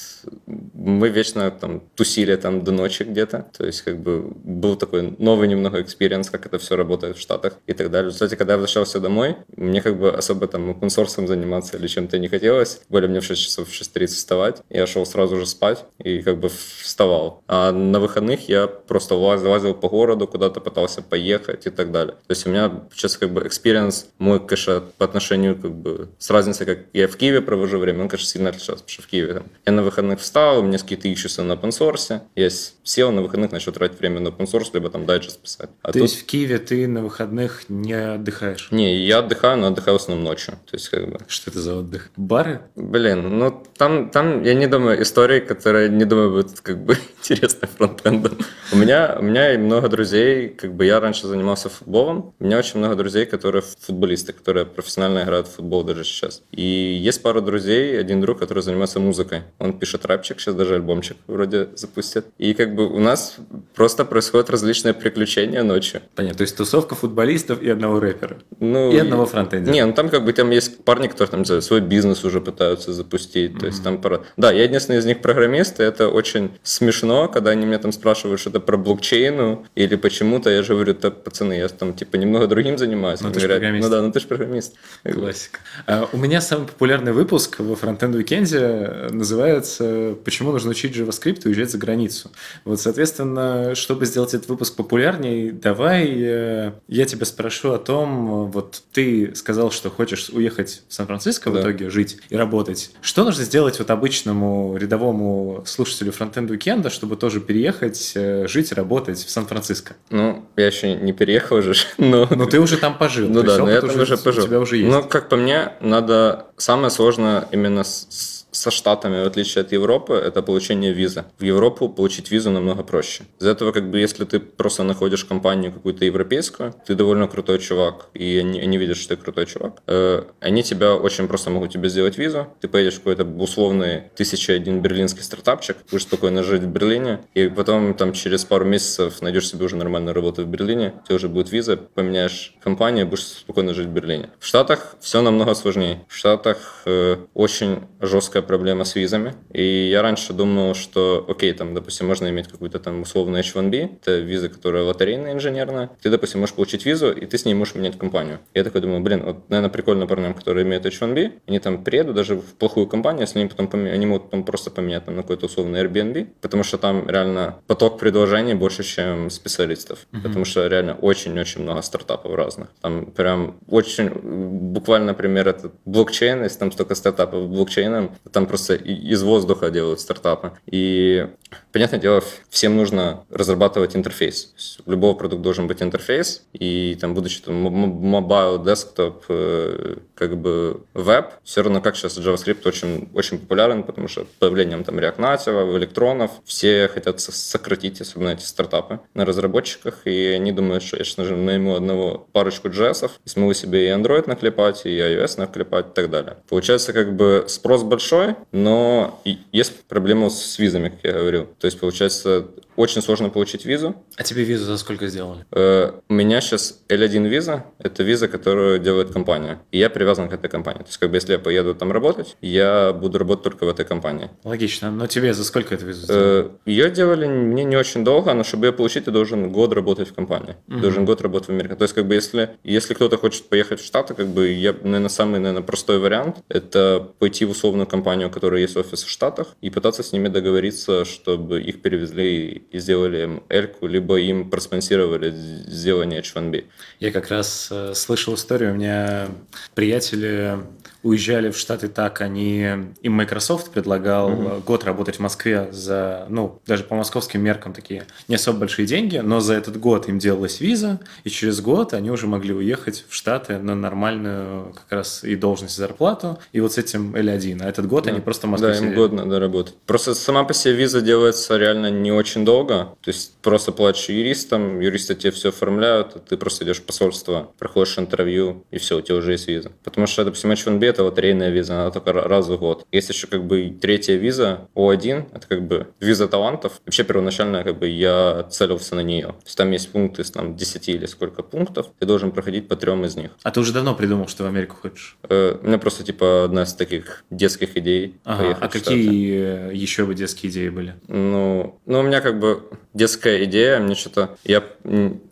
Speaker 2: мы вечно там тусили там до ночи где-то. То есть как бы был такой новый немного experience, как это все работает в Штатах и так далее. Кстати, когда я возвращался домой, мне как бы особо там open source ом заниматься или чем-то не хотелось. Более мне в 6 часов, в 6.30 вставать. Я шел сразу же спать и как бы вставал. А на выходных я просто лазил, лазил по городу, куда-то пытался поехать и так далее. То есть у меня сейчас как бы experience мой, конечно, по отношению как бы с разницей, как я в Киеве провожу время, он, конечно, сильно отличался потому что в Киеве там, я на выходных встал, у меня какие-то ищутся на open я сел на выходных, начал тратить время на open либо там дайджест писать.
Speaker 1: А То тут... есть в Киеве ты на выходных не отдыхаешь?
Speaker 2: Не, я отдыхаю, но отдыхаю в основном ночью. То есть как бы...
Speaker 1: Что это за отдых? Бары?
Speaker 2: Блин, ну там, там я не думаю, истории, которые не думаю будут как бы интересны фронтендом. У меня, у меня много друзей, как бы я раньше занимался футболом, у меня очень много друзей, которые футболисты, которые профессионально играют в футбол даже сейчас. И есть пара друзей, один друг, который занимается музыкой. Он пишет рэпчик, сейчас даже альбомчик вроде запустит. И как бы у нас просто происходят различные приключения ночью.
Speaker 1: Понятно, то есть тусовка футболистов и одного рэпера. Ну, и одного фронтендера.
Speaker 2: Не, ну там как бы там есть парни, которые там знаю, свой бизнес уже пытаются запустить. Mm-hmm. То есть там пора... Да, я единственный из них программист, и это очень смешно, когда они меня там спрашивают что-то про блокчейну или почему-то, я же говорю, да, пацаны, я там типа немного другим занимаюсь.
Speaker 1: Ну, ты говорят, программист.
Speaker 2: ну да, ну ты же программист.
Speaker 1: Классика. А, у меня самый популярный выпуск во фронтенд Weekend называется «Почему нужно учить JavaScript и уезжать за границу?». Вот, соответственно, чтобы сделать этот выпуск популярней, давай э, я тебя спрошу о том, вот ты сказал, что хочешь уехать в Сан-Франциско да. в итоге жить и работать. Что нужно сделать вот обычному рядовому слушателю фронтенд Weekend, чтобы тоже переехать, э, жить, работать в Сан-Франциско?
Speaker 2: Ну, я еще не переехал уже, но...
Speaker 1: Но ты уже там пожил.
Speaker 2: Ну да, но там уже пожил.
Speaker 1: У тебя уже есть.
Speaker 2: Ну, как по мне, надо... Самое сложное именно с со Штатами, в отличие от Европы, это получение визы. В Европу получить визу намного проще. Из-за этого, как бы, если ты просто находишь компанию какую-то европейскую, ты довольно крутой чувак, и они, они видят, что ты крутой чувак, э, они тебя очень просто могут тебе сделать визу, ты поедешь в какой-то условный 1001 берлинский стартапчик, будешь спокойно жить в Берлине, и потом там через пару месяцев найдешь себе уже нормальную работу в Берлине, у тебя уже будет виза, поменяешь компанию, будешь спокойно жить в Берлине. В Штатах все намного сложнее. В Штатах э, очень жесткая проблема с визами. И я раньше думал, что, окей, там, допустим, можно иметь какую-то там условную H1B, это виза, которая лотерейная инженерная. Ты, допустим, можешь получить визу, и ты с ней можешь менять компанию. Я такой думаю, блин, вот, наверное, прикольно парням, которые имеют H1B, они там приедут даже в плохую компанию, если они потом поменяют, они могут потом просто поменять там, на какой-то условный Airbnb, потому что там реально поток предложений больше, чем специалистов. Mm-hmm. Потому что реально очень-очень много стартапов разных. Там прям очень, буквально, например, это блокчейн, если там столько стартапов блокчейном, там просто из воздуха делают стартапы. И, понятное дело, всем нужно разрабатывать интерфейс. У любого продукта должен быть интерфейс, и там, будучи там mobile, desktop, э, как бы веб, все равно как сейчас JavaScript очень, очень популярен, потому что появлением там React Native, электронов, все хотят сократить, особенно эти стартапы на разработчиках, и они думают, что я сейчас найму одного парочку JS, и смогу себе и Android наклепать, и iOS наклепать и так далее. Получается, как бы спрос большой, но есть проблема с визами, как я говорил. То есть, получается, очень сложно получить визу.
Speaker 1: А тебе визу за сколько сделали?
Speaker 2: Э, у меня сейчас L1 виза. Это виза, которую делает компания. И я привязан к этой компании. То есть, как бы, если я поеду там работать, я буду работать только в этой компании.
Speaker 1: Логично. Но тебе за сколько эту визу сделали? Э,
Speaker 2: ее делали мне не очень долго, но чтобы ее получить, ты должен год работать в компании. Угу. Должен год работать в Америке. То есть, как бы, если, если кто-то хочет поехать в Штаты, как бы, я, наверное, самый, наверное, простой вариант – это пойти в условную компанию, у которой есть офис в Штатах, и пытаться с ними договориться, чтобы их перевезли и сделали им эльку, либо им проспонсировали сделание H1B.
Speaker 1: Я как раз э, слышал историю, у меня приятели уезжали в Штаты так, они им Microsoft предлагал mm-hmm. год работать в Москве за, ну, даже по московским меркам такие не особо большие деньги, но за этот год им делалась виза, и через год они уже могли уехать в Штаты на нормальную как раз и должность, и зарплату, и вот с этим L1. А этот год да. они просто в Москве
Speaker 2: Да, им год надо работать. Просто сама по себе виза делается реально не очень долго, то есть просто платишь юристам, юристы тебе все оформляют, а ты просто идешь в посольство, проходишь интервью, и все, у тебя уже есть виза. Потому что, допустим, H1B это лотерейная виза, она только раз в год. Есть еще как бы третья виза, О1, это как бы виза талантов. Вообще первоначально как бы я целился на нее. То есть там есть пункты из там 10 или сколько пунктов, ты должен проходить по трем из них.
Speaker 1: А ты уже давно придумал, что в Америку хочешь?
Speaker 2: Э, у меня просто типа одна из таких детских идей.
Speaker 1: Ага, а какие еще бы детские идеи были?
Speaker 2: Ну, ну, у меня как бы детская идея, мне что-то... Я,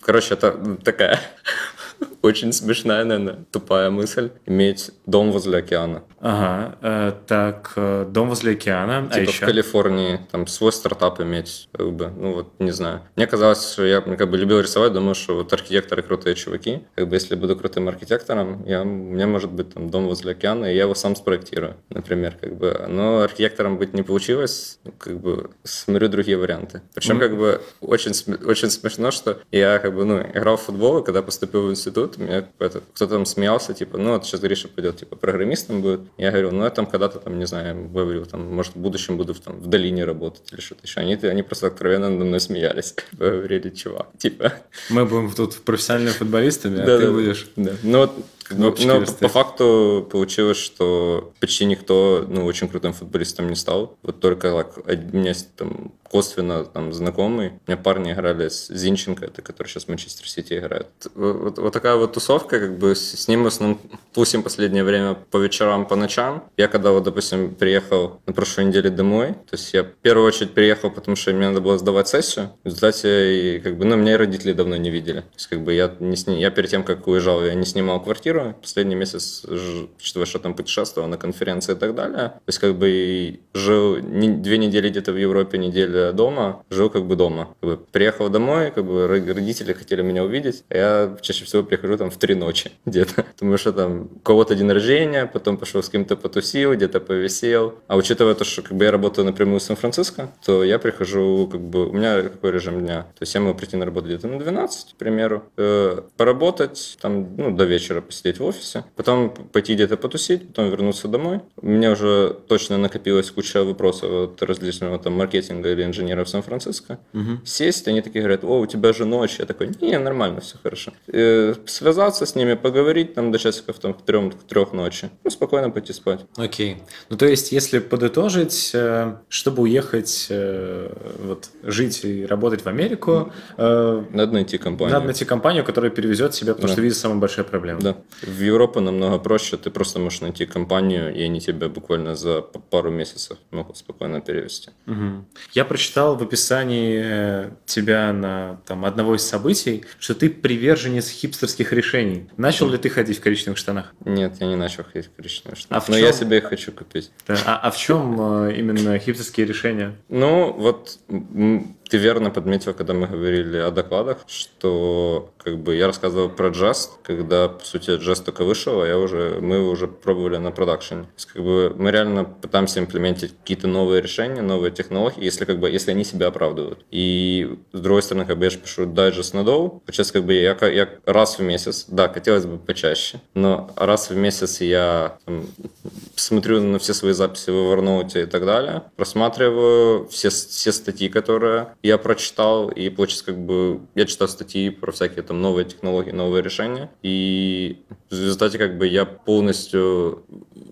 Speaker 2: короче, это такая очень смешная, наверное, тупая мысль иметь дом возле океана.
Speaker 1: Ага, э, так, э, дом возле океана,
Speaker 2: а типа а еще? в Калифорнии, там, свой стартап иметь, как бы, ну вот, не знаю. Мне казалось, что я как бы любил рисовать, думаю, что вот архитекторы крутые чуваки, как бы, если буду крутым архитектором, я, у меня может быть там дом возле океана, и я его сам спроектирую, например, как бы. Но архитектором быть не получилось, ну, как бы, смотрю другие варианты. Причем, mm. как бы, очень, очень смешно, что я, как бы, ну, играл в футбол, и когда поступил в институт, меня кто-то там смеялся, типа, ну, вот сейчас Гриша пойдет, типа, программистом будет, я говорю, ну, я там когда-то, там, не знаю, говорю, там, может, в будущем буду там, в долине работать или что-то еще. Они, они просто откровенно надо мной смеялись. Говорили, чувак, типа...
Speaker 1: Мы будем тут профессиональными футболистами, а ты будешь...
Speaker 2: Да, ну, вот но, но по факту получилось, что почти никто ну, очень крутым футболистом не стал. Вот только like, у меня есть там косвенно там знакомый. У меня парни играли с Зинченко, это который сейчас в Манчестер Сити играет. Вот, вот такая вот тусовка, как бы с ним в основном тусим последнее время по вечерам, по ночам. Я когда вот, допустим, приехал на прошлой неделе домой, то есть я в первую очередь приехал, потому что мне надо было сдавать сессию. В результате, как бы, ну, меня родители давно не видели. То есть, как бы, я, не сни... я перед тем, как уезжал, я не снимал квартиру. Последний месяц, учитывая, что там путешествовал на конференции и так далее. То есть, как бы жил не, две недели где-то в Европе, неделя дома, жил как бы дома. Как бы, приехал домой, как бы родители хотели меня увидеть, а я чаще всего прихожу там в три ночи где-то. Потому что там у кого-то день рождения, потом пошел с кем-то потусил, где-то повисел. А учитывая то, что как бы я работаю напрямую в Сан-Франциско, то я прихожу, как бы, у меня какой режим дня? То есть я могу прийти на работу где-то на 12, к примеру, э, поработать там, ну, до вечера посидеть в офисе, потом пойти где-то потусить, потом вернуться домой. У меня уже точно накопилась куча вопросов от различного там маркетинга или инженеров Сан-Франциско. Угу. Сесть, они такие говорят, о, у тебя же ночь. Я такой, не, нормально, все хорошо. И э, связаться с ними, поговорить там до часиков там, к трех, к трех ночи. Ну, спокойно пойти спать.
Speaker 1: Окей. Ну, то есть, если подытожить, э, чтобы уехать, э, вот, жить и работать в Америку...
Speaker 2: Надо найти компанию.
Speaker 1: Надо найти компанию, которая перевезет себя, потому да. что виза самая большая проблема.
Speaker 2: Да. В Европу намного проще, ты просто можешь найти компанию, и они тебя буквально за пару месяцев могут спокойно перевести.
Speaker 1: Угу. Я прочитал в описании э, тебя на там, одного из событий, что ты приверженец хипстерских решений. Начал ли ты ходить в коричневых штанах?
Speaker 2: Нет, я не начал ходить в коричневых штанах. А Но чем... я себе их хочу купить.
Speaker 1: Да. А, а в чем э, именно хипстерские решения?
Speaker 2: Ну, вот ты верно подметил, когда мы говорили о докладах, что как бы я рассказывал про Just, когда, по сути, Just только вышел, а я уже, мы уже пробовали на продакшене. Как бы мы реально пытаемся имплементить какие-то новые решения, новые технологии, если как бы, если они себя оправдывают. И с другой стороны, как бы я же пишу Digest на Dow, сейчас как бы я, я раз в месяц, да, хотелось бы почаще, но раз в месяц я там, смотрю на все свои записи в Evernote и так далее, просматриваю все, все статьи, которые я прочитал, и получается, как бы я читал статьи про всякие там новые технологии, новые решения, и в результате как бы я полностью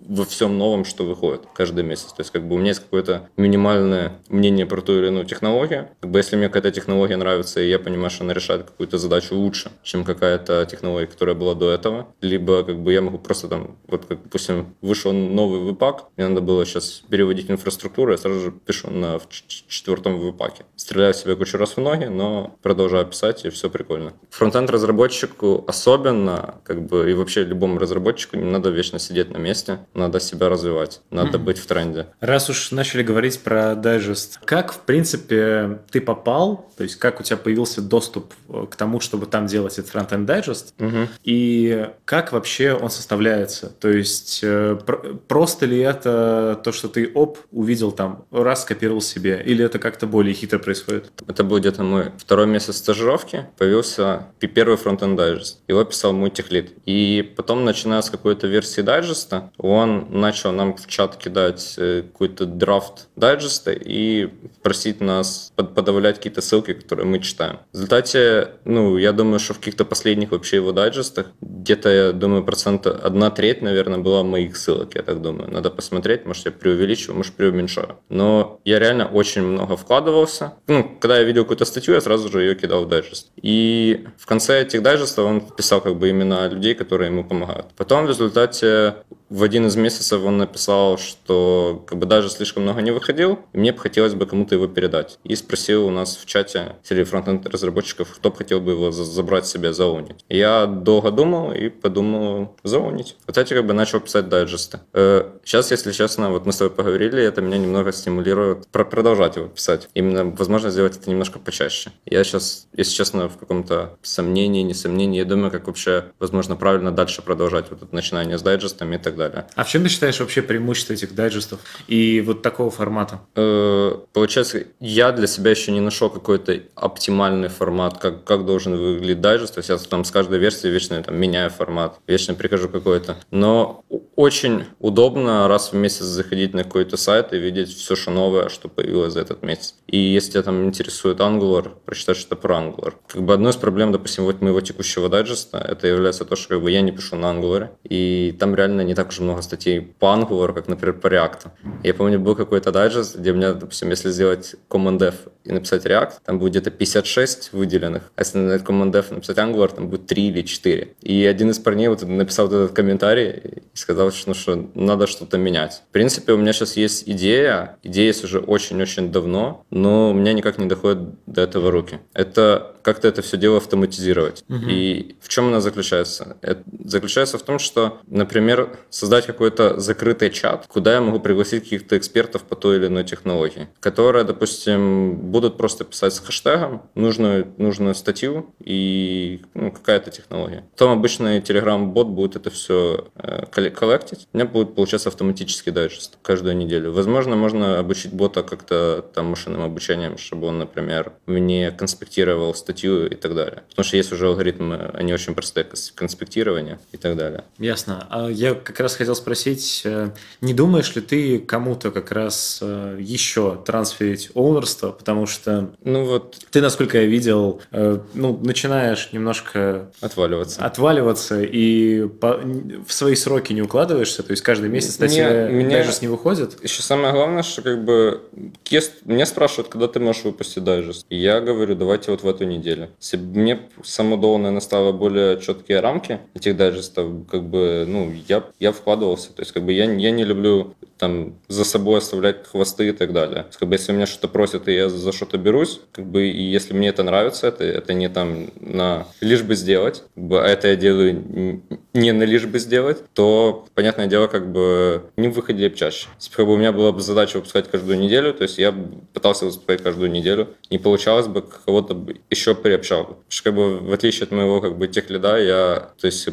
Speaker 2: во всем новом, что выходит каждый месяц. То есть как бы у меня есть какое-то минимальное мнение про ту или иную технологию. Как бы если мне какая-то технология нравится, и я понимаю, что она решает какую-то задачу лучше, чем какая-то технология, которая была до этого, либо как бы я могу просто там, вот как, допустим, вышел новый випак, мне надо было сейчас переводить инфраструктуру, я сразу же пишу на четвертом випаке. Стреляю себе кучу раз в ноги, но продолжаю писать, и все прикольно. Фронтенд разработчику особенно, как бы и вообще любому разработчику не надо вечно сидеть на месте надо себя развивать, надо mm-hmm. быть в тренде.
Speaker 1: Раз уж начали говорить про дайджест, как, в принципе, ты попал, то есть как у тебя появился доступ э, к тому, чтобы там делать этот фронтенд дайджест, mm-hmm. и как вообще он составляется? То есть э, просто ли это то, что ты, оп, увидел там, раз скопировал себе, или это как-то более хитро происходит?
Speaker 2: Это был где-то мой второй месяц стажировки, появился первый фронтенд дайджест. Его писал мой техлит. И потом, начиная с какой-то версии дайджеста, он начал нам в чат кидать э, какой-то драфт дайджеста и просить нас под, подавлять какие-то ссылки, которые мы читаем. В результате, ну, я думаю, что в каких-то последних вообще его дайджестах где-то, я думаю, процента одна треть, наверное, была моих ссылок, я так думаю. Надо посмотреть, может, я преувеличиваю, может, преуменьшаю. Но я реально очень много вкладывался. Ну, когда я видел какую-то статью, я сразу же ее кидал в дайджест. И в конце этих дайджестов он писал как бы имена людей, которые ему помогают. Потом в результате в один из месяцев он написал, что как бы даже слишком много не выходил, и мне бы хотелось бы кому-то его передать. И спросил у нас в чате среди фронтенд разработчиков, кто бы хотел бы его забрать себе, заунить. Я долго думал и подумал заунить. Кстати, как бы начал писать дайджесты. Сейчас, э, если честно, вот мы с тобой поговорили, это меня немного стимулирует продолжать его писать. Именно возможно сделать это немножко почаще. Я сейчас, если честно, в каком-то сомнении, не сомнении, я думаю, как вообще, возможно, правильно дальше продолжать вот это начинание с дайджестами и так далее далее.
Speaker 1: А в чем ты считаешь вообще преимущество этих дайджестов и вот такого формата?
Speaker 2: Э, получается, я для себя еще не нашел какой-то оптимальный формат, как, как должен выглядеть дайджест. То есть я там с каждой версии вечно там, меняю формат, вечно прихожу какой-то. Но очень удобно раз в месяц заходить на какой-то сайт и видеть все, что новое, что появилось за этот месяц. И если тебя там интересует Angular, прочитать что-то про Angular. Как бы одной из проблем, допустим, вот моего текущего дайджеста, это является то, что как бы я не пишу на Angular, и там реально не так уж много статей по Angular, как, например, по React. Я помню, был какой-то дайджест, где у меня, допустим, если сделать command F и написать React, там будет где-то 56 выделенных, а если на command F написать Angular, там будет 3 или 4. И один из парней вот написал вот этот комментарий и сказал, что, ну, что надо что-то менять. В принципе, у меня сейчас есть идея, идея есть уже очень-очень давно, но у меня никак не доходит до этого руки. Это как-то это все дело автоматизировать. Угу. И в чем она заключается? Это заключается в том, что, например, создать какой-то закрытый чат, куда я могу пригласить каких-то экспертов по той или иной технологии, которые, допустим, будут просто писать с хэштегом нужную, нужную статью и ну, какая-то технология. Потом обычный Telegram-бот будет это все э, коллектить. У меня будет получаться автоматический дайджест каждую неделю. Возможно, можно обучить бота как-то там машинным обучением, чтобы он, например, мне конспектировал статью статью и так далее. Потому что есть уже алгоритмы, они очень простые, конспектирования и так далее.
Speaker 1: Ясно. А я как раз хотел спросить, э, не думаешь ли ты кому-то как раз э, еще трансферить оунерство, потому что
Speaker 2: ну вот
Speaker 1: ты, насколько я видел, э, ну, начинаешь немножко
Speaker 2: отваливаться,
Speaker 1: отваливаться и по, в свои сроки не укладываешься, то есть каждый месяц статья меня, дайджест не выходит.
Speaker 2: Еще самое главное, что как бы меня спрашивают, когда ты можешь выпустить дайджест. И я говорю, давайте вот в эту неделю неделю. Если бы мне само Dow, наверное, более четкие рамки этих дайджестов, как бы, ну, я, я вкладывался. То есть, как бы, я, я не люблю там за собой оставлять хвосты и так далее. Как бы, если меня что-то просят, и я за что-то берусь, как бы, и если мне это нравится, это, это не там на лишь бы сделать, как бы, а это я делаю не на лишь бы сделать, то, понятное дело, как бы не выходили бы чаще. Если бы у меня была бы задача выпускать каждую неделю, то есть я пытался выпускать каждую неделю, не получалось бы, кого-то бы приобщал. Потому что, как бы, в отличие от моего, как бы, тех лида, я, то есть,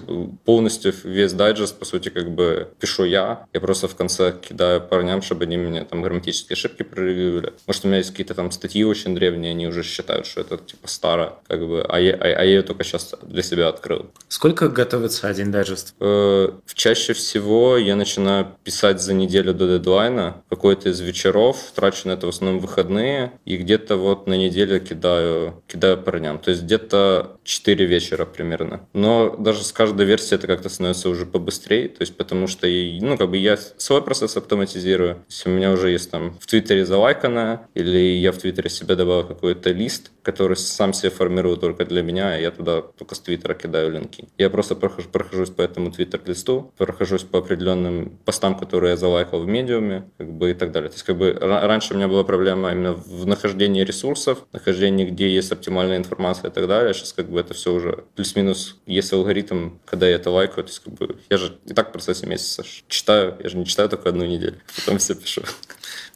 Speaker 2: полностью весь дайджест, по сути, как бы, пишу я, я просто в конце кидаю парням, чтобы они мне там грамматические ошибки проревьювали. Может, у меня есть какие-то там статьи очень древние, они уже считают, что это, типа, старо, как бы, а я, а, а я ее только сейчас для себя открыл.
Speaker 1: Сколько готовится один дайджест?
Speaker 2: Э, чаще всего я начинаю писать за неделю до дедлайна, какой-то из вечеров, трачу на это в основном выходные, и где-то вот на неделю кидаю, кидаю парням. То есть где-то 4 вечера примерно. Но даже с каждой версией это как-то становится уже побыстрее, то есть потому что, ну, как бы я свой процесс автоматизирую. То есть у меня уже есть там в Твиттере залайканное, или я в Твиттере себе добавил какой-то лист, который сам себе формирую только для меня, и я туда только с Твиттера кидаю линки. Я просто прохожу, прохожусь по этому Твиттер-листу, прохожусь по определенным постам, которые я залайкал в медиуме, как бы и так далее. То есть как бы раньше у меня была проблема именно в нахождении ресурсов, нахождении, где есть оптимальная информация и так далее. Сейчас как бы это все уже плюс-минус есть алгоритм, когда я это лайкаю. То есть как бы я же и так в процессе месяца читаю, я же не читаю только одну неделю, потом все пишу.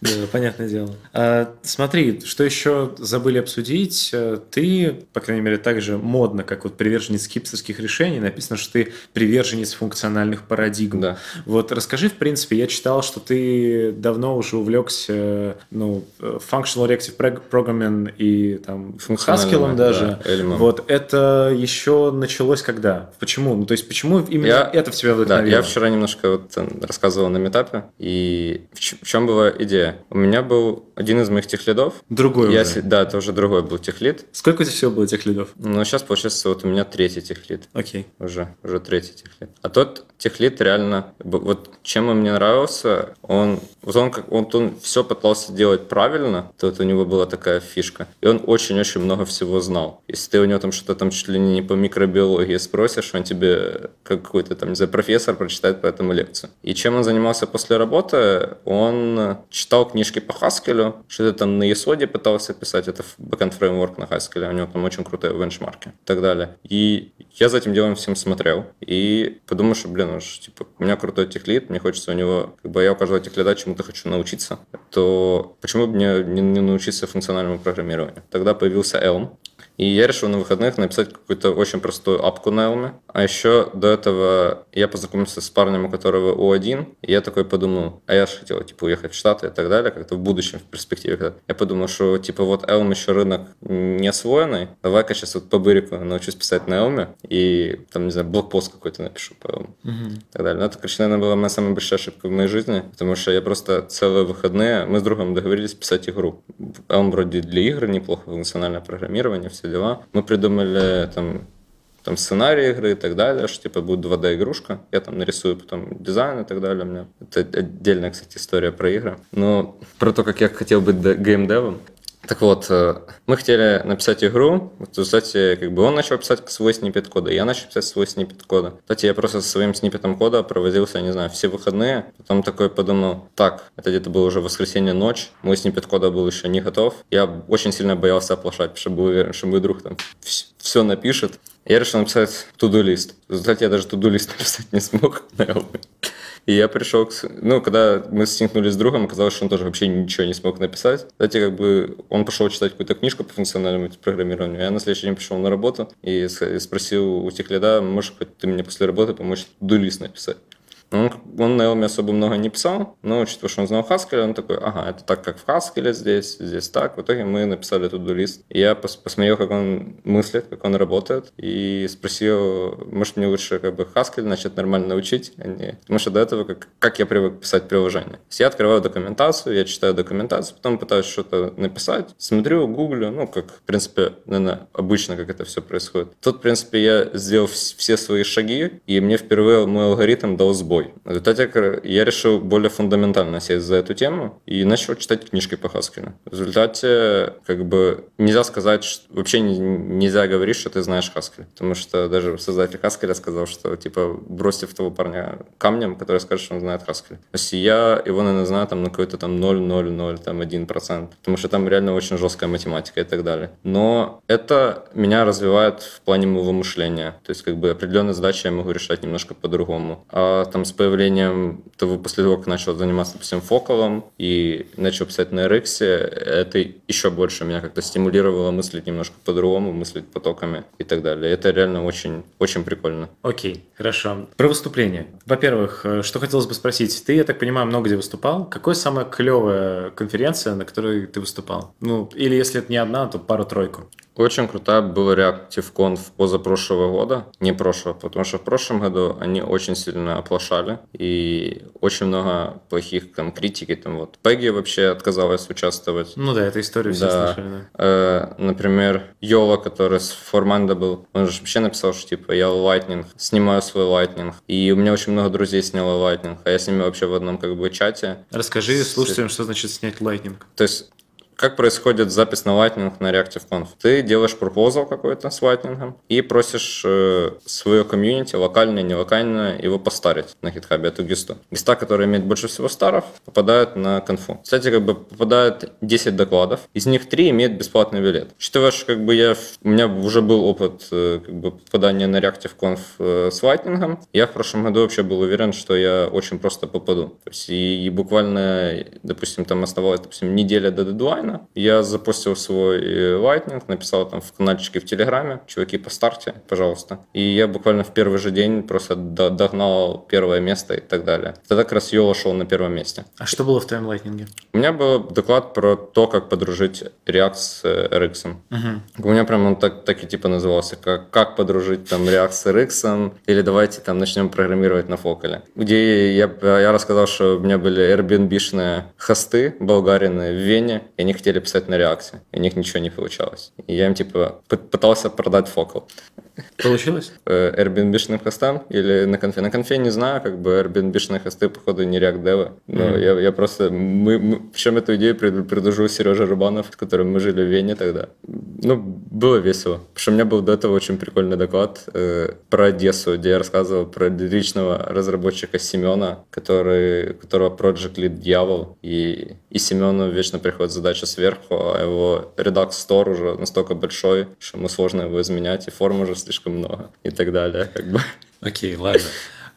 Speaker 1: Да, понятное дело. А, смотри, что еще забыли обсудить. Э, ты, по крайней мере, так же модно, как вот приверженец хипстерских решений, написано, что ты приверженец функциональных парадигм.
Speaker 2: Да.
Speaker 1: Вот расскажи, в принципе, я читал, что ты давно уже увлекся ну, functional reactive programming и там Haskell даже. Да, вот это еще началось когда? Почему? Ну, то есть, почему именно я, это в тебя вдохновило?
Speaker 2: Да, я вчера немножко вот э, рассказывал на метапе, и в чем была идея? У меня был один из моих техлидов.
Speaker 1: Другой
Speaker 2: я,
Speaker 1: уже?
Speaker 2: Да, это уже другой был техлид.
Speaker 1: Сколько у тебя всего было техлидов?
Speaker 2: Ну, сейчас, получается, вот у меня третий техлид.
Speaker 1: Окей.
Speaker 2: Уже, уже третий техлид. А тот техлид реально, вот чем он мне нравился, он, вот он, как, он, он все пытался делать правильно, то вот у него была такая фишка. И он очень-очень много всего знал. Если ты у него там что-то там чуть ли не по микробиологии спросишь, он тебе какой-то там, не знаю, профессор прочитает по этому лекцию. И чем он занимался после работы, он читал книжки по Haskell, что-то там на Есоде пытался писать, это backend фреймворк на Haskell, у него там очень крутые бенчмарки и так далее. И я за этим делом всем смотрел и подумал, что, блин, уж, типа, у меня крутой техлит, мне хочется у него, как бы я у каждого техлида чему-то хочу научиться, то почему бы мне не, не научиться функциональному программированию? Тогда появился Elm, и я решил на выходных написать какую-то очень простую апку на Elm. А еще до этого я познакомился с парнем, у которого У1, и я такой подумал, а я же хотел, типа, уехать в Штаты и так далее, как-то в будущем, в перспективе. Я подумал, что, типа, вот Elm еще рынок не освоенный, давай-ка сейчас вот по бырику научусь писать на Elm, и, там, не знаю, блокпост какой-то напишу по Elm.
Speaker 1: Угу.
Speaker 2: И так далее. Но это, короче, наверное, была моя самая большая ошибка в моей жизни, потому что я просто целые выходные, мы с другом договорились писать игру. Elm вроде для игр неплохо, функциональное программирование, все дела. Мы придумали там там сценарий игры и так далее, что типа будет 2D-игрушка. Я там нарисую потом дизайн и так далее. У меня это отдельная, кстати, история про игры. Но про то, как я хотел быть геймдевом. Так вот, мы хотели написать игру, в результате как бы он начал писать свой снипет кода, я начал писать свой снипет кода. Кстати, я просто со своим снипетом кода провозился, не знаю, все выходные, потом такой подумал, так, это где-то было уже воскресенье ночь, мой снипет кода был еще не готов, я очень сильно боялся оплошать, потому что был уверен, что мой друг там все напишет. Я решил написать туду лист. В я даже туду лист написать не смог, наверное. И я пришел к... Ну, когда мы столкнулись с другом, оказалось, что он тоже вообще ничего не смог написать. Кстати, как бы он пошел читать какую-то книжку по функциональному программированию. Я на следующий день пришел на работу и спросил у тех лида, можешь хоть ты мне после работы помочь дулист написать. Он, он на Elm особо много не писал, но учитывая, что он знал Haskell, он такой, ага, это так, как в Haskell здесь, здесь так. В итоге мы написали тут лист. Я пос посмотрел, как он мыслит, как он работает, и спросил, может, мне лучше как бы Haskell начать нормально научить, а не... Потому что до этого, как, как я привык писать приложение. Я открываю документацию, я читаю документацию, потом пытаюсь что-то написать, смотрю, гуглю, ну, как, в принципе, наверное, обычно, как это все происходит. Тут, в принципе, я сделал все свои шаги, и мне впервые мой алгоритм дал сбой. Ой. В результате я решил более фундаментально сесть за эту тему и начал читать книжки по Haskell. В результате, как бы, нельзя сказать, что, вообще нельзя говорить, что ты знаешь Haskell. Потому что даже создатель Haskell сказал, что, типа, бросьте в того парня камнем, который скажет, что он знает Haskell. То есть я его, наверное, знаю там на какой-то там 0,00, там 1%. Потому что там реально очень жесткая математика и так далее. Но это меня развивает в плане моего мышления. То есть, как бы, определенные задачи я могу решать немножко по-другому. А там с появлением того, после того, как начал заниматься, допустим, фокалом и начал писать на RX, это еще больше меня как-то стимулировало мыслить немножко по-другому, мыслить потоками и так далее. Это реально очень, очень прикольно.
Speaker 1: Окей, хорошо. Про выступление. Во-первых, э, что хотелось бы спросить. Ты, я так понимаю, много где выступал. Какая самая клевая конференция, на которой ты выступал? Ну, или если это не одна, то пару-тройку.
Speaker 2: Очень крутая была ReactiveConf позапрошлого года, не прошлого, потому что в прошлом году они очень сильно оплошали, и очень много плохих там критики, там вот. Пегги вообще отказалась участвовать.
Speaker 1: Ну да, эту историю все да. слышали, да.
Speaker 2: Э, например, Йола, который с Форманда был, он же вообще написал, что типа я Lightning, снимаю свой Lightning, и у меня очень много друзей сняло Lightning, а я с ними вообще в одном как бы чате.
Speaker 1: Расскажи слушателям, что значит снять Lightning.
Speaker 2: То есть как происходит запись на Lightning на ReactiveConf? Ты делаешь пропозал какой-то с Lightning и просишь э, свое комьюнити, локальное, не локальное, его постарить на GitHub, эту гисту. Гиста, которая имеет больше всего старов, попадает на конфу. Кстати, как бы попадает 10 докладов, из них 3 имеют бесплатный билет. Учитывая, что как бы я, у меня уже был опыт э, как бы, попадания на ReactiveConf э, с Lightning, я в прошлом году вообще был уверен, что я очень просто попаду. То есть и, и буквально, допустим, там оставалось, допустим, неделя до дедлайна, онлайна. Я запустил свой э, Lightning, написал там в каналчике в Телеграме, чуваки, поставьте, пожалуйста. И я буквально в первый же день просто догнал первое место и так далее. Тогда как раз Йола шел на первом месте.
Speaker 1: А что было в твоем Lightning?
Speaker 2: У меня был доклад про то, как подружить React с э, RX. Угу. У меня прям он так, так и типа назывался, как, как подружить там React с RX, или давайте там начнем программировать на Фокале. Где я, я рассказал, что у меня были Airbnb-шные хосты болгарины в Вене, и они хотели писать на реакции, и у них ничего не получалось. И я им, типа, пытался продать фокал.
Speaker 1: Получилось?
Speaker 2: Э, Airbnb-шным хостам или на конфе? На конфе не знаю, как бы Airbnb-шные хосты, походу, не React Dev. Но mm-hmm. я, я просто... Мы, мы, причем эту идею предложил Сережа Рубанов, с которым мы жили в Вене тогда. Ну, было весело. Потому что у меня был до этого очень прикольный доклад э, про Одессу, где я рассказывал про личного разработчика Семена, который, которого Project Lead Дьявол. И, и Семену вечно приходит задача сверху, а его Redux Store уже настолько большой, что ему сложно его изменять, и форм уже слишком много и так далее. Как бы.
Speaker 1: Окей, ладно.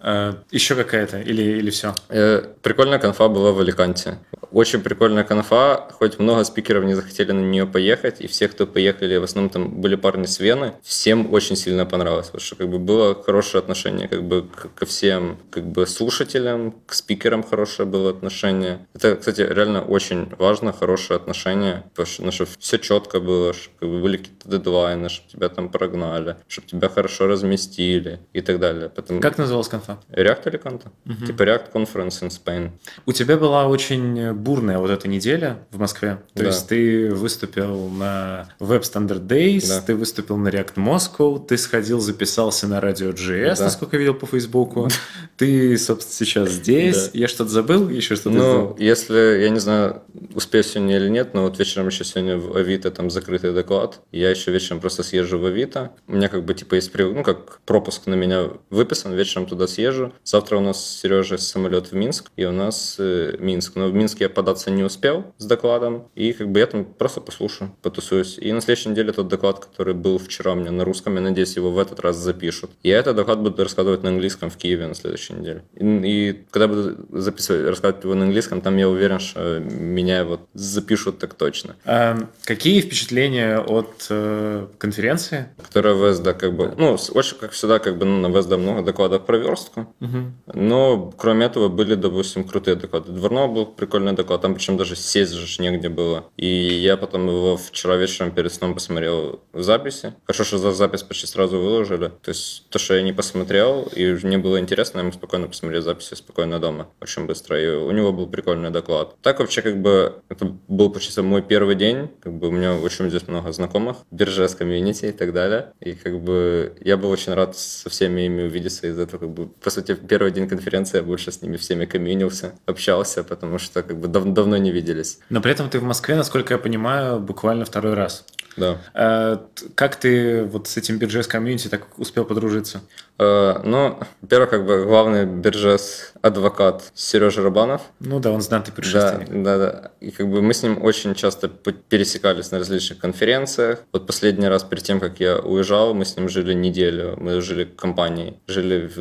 Speaker 1: Э, Еще какая-то или, или все?
Speaker 2: Э, прикольная конфа была в Аликанте. Очень прикольная конфа, хоть много спикеров не захотели на нее поехать, и все, кто поехали, в основном там были парни с Вены, всем очень сильно понравилось, потому что как бы было хорошее отношение как бы ко всем как бы слушателям, к спикерам хорошее было отношение. Это, кстати, реально очень важно, хорошее отношение, потому что, ну, чтобы все четко было, чтобы как бы, были какие-то дедлайны, чтобы тебя там прогнали, чтобы тебя хорошо разместили и так далее.
Speaker 1: Потому... Как называлась конфа? Аликанта.
Speaker 2: React Аликанта. Угу. Типа React Conference in Spain.
Speaker 1: У тебя была очень бурная вот эта неделя в Москве. То да. есть ты выступил на Web Standard Days, да. ты выступил на React Moscow, ты сходил, записался на радио GS, да. насколько я видел по Фейсбуку. Ты, собственно, сейчас здесь. Я что-то забыл? Еще что-то
Speaker 2: Ну, если, я не знаю, успею сегодня или нет, но вот вечером еще сегодня в Авито там закрытый доклад. Я еще вечером просто съезжу в Авито. У меня как бы типа есть, ну, как пропуск на меня выписан, вечером туда съезжу съезжу. Завтра у нас с Сережей самолет в Минск, и у нас э, Минск. Но в Минске я податься не успел с докладом, и как бы я там просто послушаю, потусуюсь. И на следующей неделе тот доклад, который был вчера у меня на русском, я надеюсь, его в этот раз запишут. И я этот доклад буду рассказывать на английском в Киеве на следующей неделе. И, и когда буду записывать, рассказывать его на английском, там я уверен, что меня вот запишут так точно.
Speaker 1: А какие впечатления от э, конференции?
Speaker 2: Которая ВСД как бы, ну, очень, как всегда, как бы ну, на ВСД много докладов про верстку, Угу. Но, кроме этого, были, допустим, крутые доклады. Дворного был прикольный доклад, там причем даже сесть же негде было. И я потом его вчера вечером перед сном посмотрел в записи. Хорошо, что за запись почти сразу выложили. То есть то, что я не посмотрел, и мне было интересно, я мог спокойно посмотреть записи, спокойно дома, очень быстро. И у него был прикольный доклад. Так вообще как бы это был почти мой первый день. Как бы у меня очень здесь много знакомых, биржа с комьюнити и так далее. И как бы я был очень рад со всеми ими увидеться из этого. Как бы, по сути, первый день конференции я больше с ними всеми комьюнился, общался, потому что как бы дав давно не виделись.
Speaker 1: Но при этом ты в Москве, насколько я понимаю, буквально второй раз.
Speaker 2: Да.
Speaker 1: А, как ты вот с этим биржес комьюнити так успел подружиться?
Speaker 2: А, ну, во-первых, как бы главный биржес адвокат Сережа Рабанов.
Speaker 1: Ну да, он знатый путешественник.
Speaker 2: Да, да, да. И как бы мы с ним очень часто пересекались на различных конференциях. Вот последний раз перед тем, как я уезжал, мы с ним жили неделю. Мы жили в компании. Жили в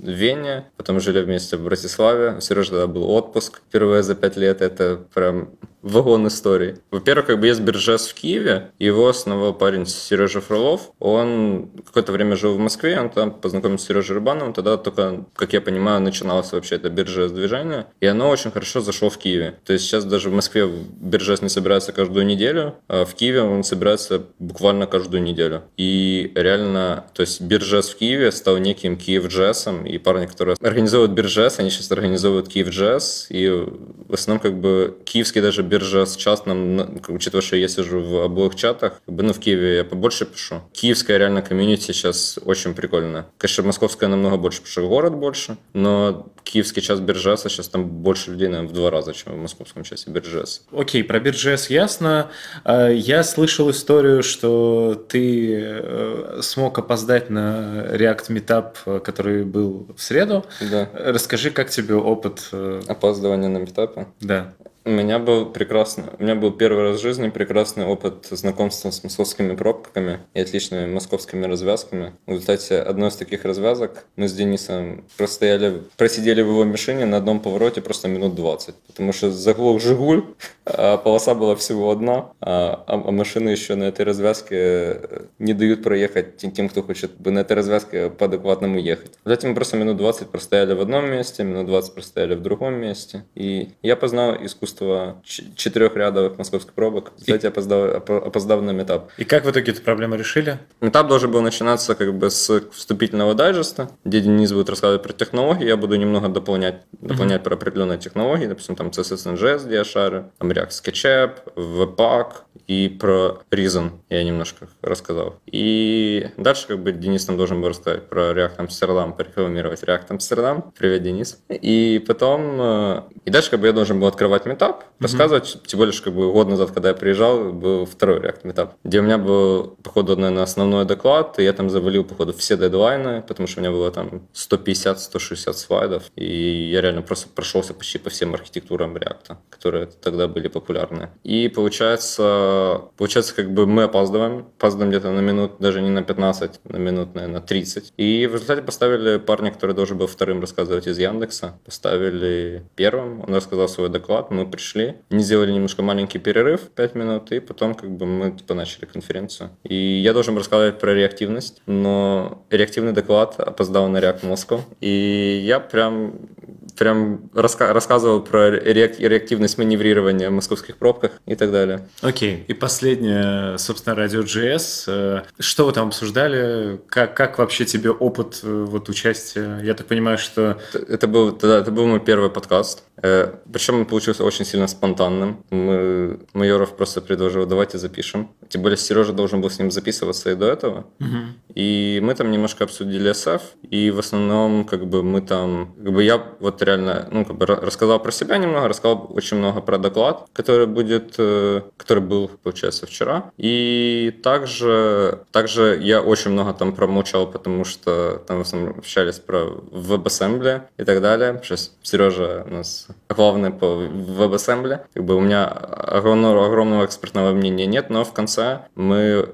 Speaker 2: Вене, потом жили вместе в Братиславе. У Сережи тогда был отпуск впервые за пять лет. Это прям вагон истории. Во-первых, как бы есть биржес в Киеве, его основал парень Сережа Фролов. Он какое-то время жил в Москве, он там познакомился с Сережей Рыбановым, тогда только, как я понимаю, начиналось вообще это биржес движение, и оно очень хорошо зашло в Киеве. То есть сейчас даже в Москве биржес не собирается каждую неделю, а в Киеве он собирается буквально каждую неделю. И реально, то есть биржес в Киеве стал неким Киев джессом, и парни, которые организовывают биржес, они сейчас организовывают Киев джесс, и в основном как бы киевский даже биржа с частным, учитывая, что я сижу в обоих чатах, как бы, ну, в Киеве я побольше пишу. Киевская реально комьюнити сейчас очень прикольная. Конечно, московская намного больше, потому что город больше, но киевский час биржеса сейчас там больше людей, наверное, в два раза, чем в московском часе биржес.
Speaker 1: Окей, про биржес ясно. А, я слышал историю, что ты э, смог опоздать на React Meetup, который был в среду.
Speaker 2: Да.
Speaker 1: Расскажи, как тебе опыт? Э,
Speaker 2: Опаздывания на метапе?
Speaker 1: Да.
Speaker 2: У меня был прекрасный, у меня был первый раз в жизни прекрасный опыт знакомства с московскими пробками и отличными московскими развязками. В результате одной из таких развязок мы с Денисом простояли, просидели в его машине на одном повороте просто минут 20, потому что заглох Жигуль, а полоса была всего одна, а, а, а машины еще на этой развязке не дают проехать тем, кто хочет бы на этой развязке по адекватному ехать. Результате мы просто минут 20 простояли в одном месте, минут 20 простояли в другом месте, и я познал искусство искусство четырехрядовых московских пробок. Кстати, опоздал, опоздал на метап.
Speaker 1: И как в итоге эту проблему решили?
Speaker 2: Метап должен был начинаться как бы с вступительного дайджеста, где Денис будет рассказывать про технологии, я буду немного дополнять, дополнять uh-huh. про определенные технологии, допустим, там CSS NGS, шарю, там React SketchUp, Webpack и про Reason я немножко рассказал. И дальше как бы Денис там должен был рассказать про React Amsterdam, порекламировать React Amsterdam. Привет, Денис. И потом, э, и дальше как бы я должен был открывать метап, метап, рассказывать, mm-hmm. тем более, что как бы год назад, когда я приезжал, был второй React метап, где у меня был, походу, наверное, основной доклад, и я там завалил, походу, все дедлайны, потому что у меня было там 150-160 слайдов, и я реально просто прошелся почти по всем архитектурам React, которые тогда были популярны. И получается, получается, как бы мы опаздываем, опаздываем где-то на минут, даже не на 15, на минут, наверное, 30. И в результате поставили парня, который должен был вторым рассказывать из Яндекса, поставили первым, он рассказал свой доклад, мы пришли, не сделали немножко маленький перерыв, 5 минут, и потом как бы мы типа начали конференцию. И я должен рассказать про реактивность, но реактивный доклад опоздал на React Moscow, и я прям прям раска рассказывал про реактивность маневрирования в московских пробках и так далее.
Speaker 1: Окей. И последнее, собственно, радио GS. Э, что вы там обсуждали? Как, как вообще тебе опыт э, вот участия? Я так понимаю, что...
Speaker 2: Это был, да, это был мой первый подкаст. Э, Причем он получился очень сильно спонтанным. Мы, Майоров просто предложил, давайте запишем. Тем более Сережа должен был с ним записываться и до этого.
Speaker 1: Угу.
Speaker 2: И мы там немножко обсудили SF, и в основном как бы мы там... Как бы я вот реально ну, как бы рассказал про себя немного, рассказал очень много про доклад, который будет, э, который был, получается, вчера. И также, также я очень много там промолчал, потому что там в основном общались про WebAssembly и так далее. Сейчас Сережа у нас главный по WebAssembly. Как бы у меня огромного, огромного экспертного мнения нет, но в конце мы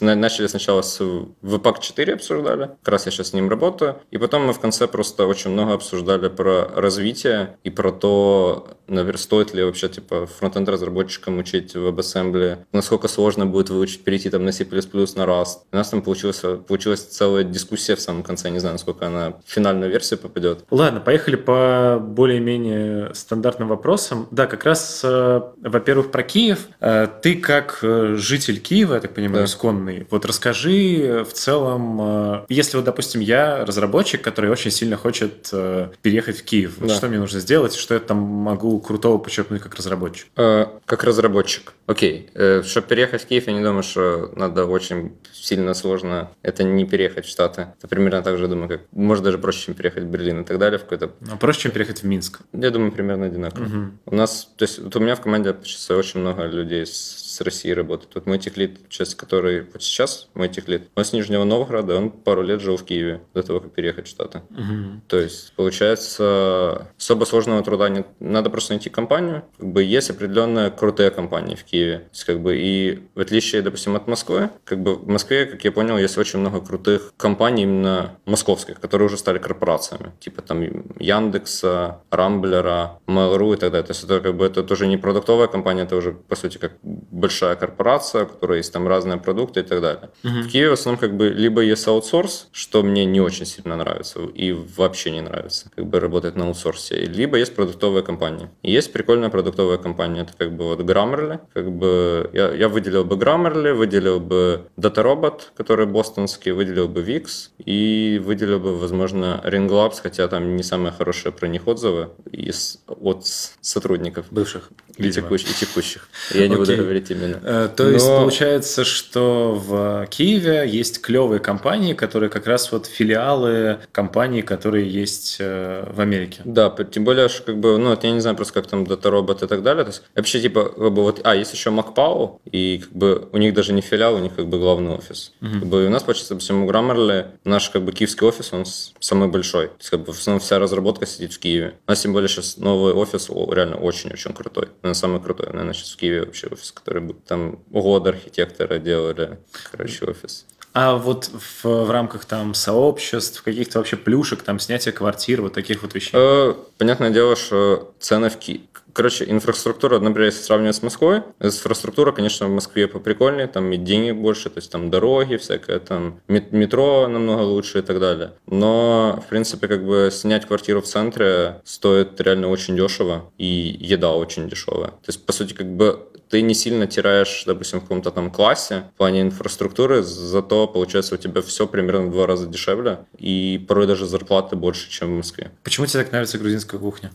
Speaker 2: начали сначала с Webpack 4 обсуждали, как раз я сейчас с ним работаю, и потом мы в конце просто очень много обсуждали про развитие и про то, наверное, стоит ли вообще, типа, фронтенд разработчикам учить в WebAssembly, насколько сложно будет выучить, перейти там на C++ на Rust. У нас там получилась, получилась целая дискуссия в самом конце, не знаю, насколько она в финальную версию попадет.
Speaker 1: Ладно, поехали по более-менее стандартным вопросам. Да, как раз, э, во-первых, про Киев. Э, ты как э, житель Киева, я так понимаю, да. исконный, вот расскажи в целом, если вот, допустим, я разработчик, который очень сильно хочет переехать в Киев, вот да. что мне нужно сделать, что я там могу крутого подчеркнуть как разработчик?
Speaker 2: Как разработчик. Окей. Чтобы переехать в Киев, я не думаю, что надо очень сильно сложно это не переехать в Штаты. Это примерно так же, думаю, как может даже проще, чем переехать в Берлин и так далее. В какой-то...
Speaker 1: А проще, чем переехать в Минск?
Speaker 2: Я думаю, примерно одинаково. Угу. У нас, то есть вот у меня в команде сейчас очень много людей с с России работает. Вот мой техлит, сейчас, который вот сейчас мой техлит, он с Нижнего Новгорода, он пару лет жил в Киеве до того, как переехать в Штаты. Угу. То есть, получается, особо сложного труда нет. Надо просто найти компанию. Как бы есть определенные крутые компании в Киеве. То есть, как бы, и в отличие, допустим, от Москвы, как бы в Москве, как я понял, есть очень много крутых компаний именно московских, которые уже стали корпорациями. Типа там Яндекса, Рамблера, Mail.ru и так далее. То есть это как бы это тоже не продуктовая компания, это уже, по сути, как большая корпорация, у которой есть там разные продукты и так далее. Угу. В Киеве в основном как бы либо есть аутсорс, что мне не очень сильно нравится и вообще не нравится, как бы работать на аутсорсе, либо есть продуктовая компания. И есть прикольная продуктовая компания, это как бы вот Grammarly, как бы я, я выделил бы Grammarly, выделил бы DataRobot, который бостонский, выделил бы Wix и выделил бы, возможно, Ringlabs, хотя там не самые хорошие про них отзывы из, от сотрудников.
Speaker 1: Бывших.
Speaker 2: И, текущ, и текущих. Я не буду говорить именно.
Speaker 1: Э, то есть получается, что в Киеве есть клевые компании, которые как раз вот филиалы компаний, которые есть э, в Америке.
Speaker 2: Да, тем более, что как бы, ну, я не знаю просто, как там Data Robot и так далее. То есть, вообще, типа, как бы вот, а, есть еще MacPow, и как бы у них даже не филиал, у них как бы главный офис. Угу. Как бы у нас, получается, допустим, у Grammarly наш как бы киевский офис, он самый большой. То есть, как бы в основном вся разработка сидит в Киеве. У нас тем более сейчас новый офис реально очень-очень крутой. Наверное, самый крутой, наверное, сейчас в Киеве вообще офис, который будет там год архитектора делали, короче, офис.
Speaker 1: А вот в, в рамках там сообществ, каких-то вообще плюшек, там снятия квартир, вот таких вот вещей?
Speaker 2: Э, понятное дело, что цены в Киеве. Короче, инфраструктура, например, если сравнивать с Москвой, инфраструктура, конечно, в Москве поприкольнее, там и денег больше, то есть там дороги всякое, там метро намного лучше и так далее. Но, в принципе, как бы снять квартиру в центре стоит реально очень дешево, и еда очень дешевая. То есть, по сути, как бы ты не сильно теряешь, допустим, в каком-то там классе в плане инфраструктуры, зато получается у тебя все примерно в два раза дешевле, и порой даже зарплаты больше, чем в Москве.
Speaker 1: Почему тебе так нравится грузинская кухня?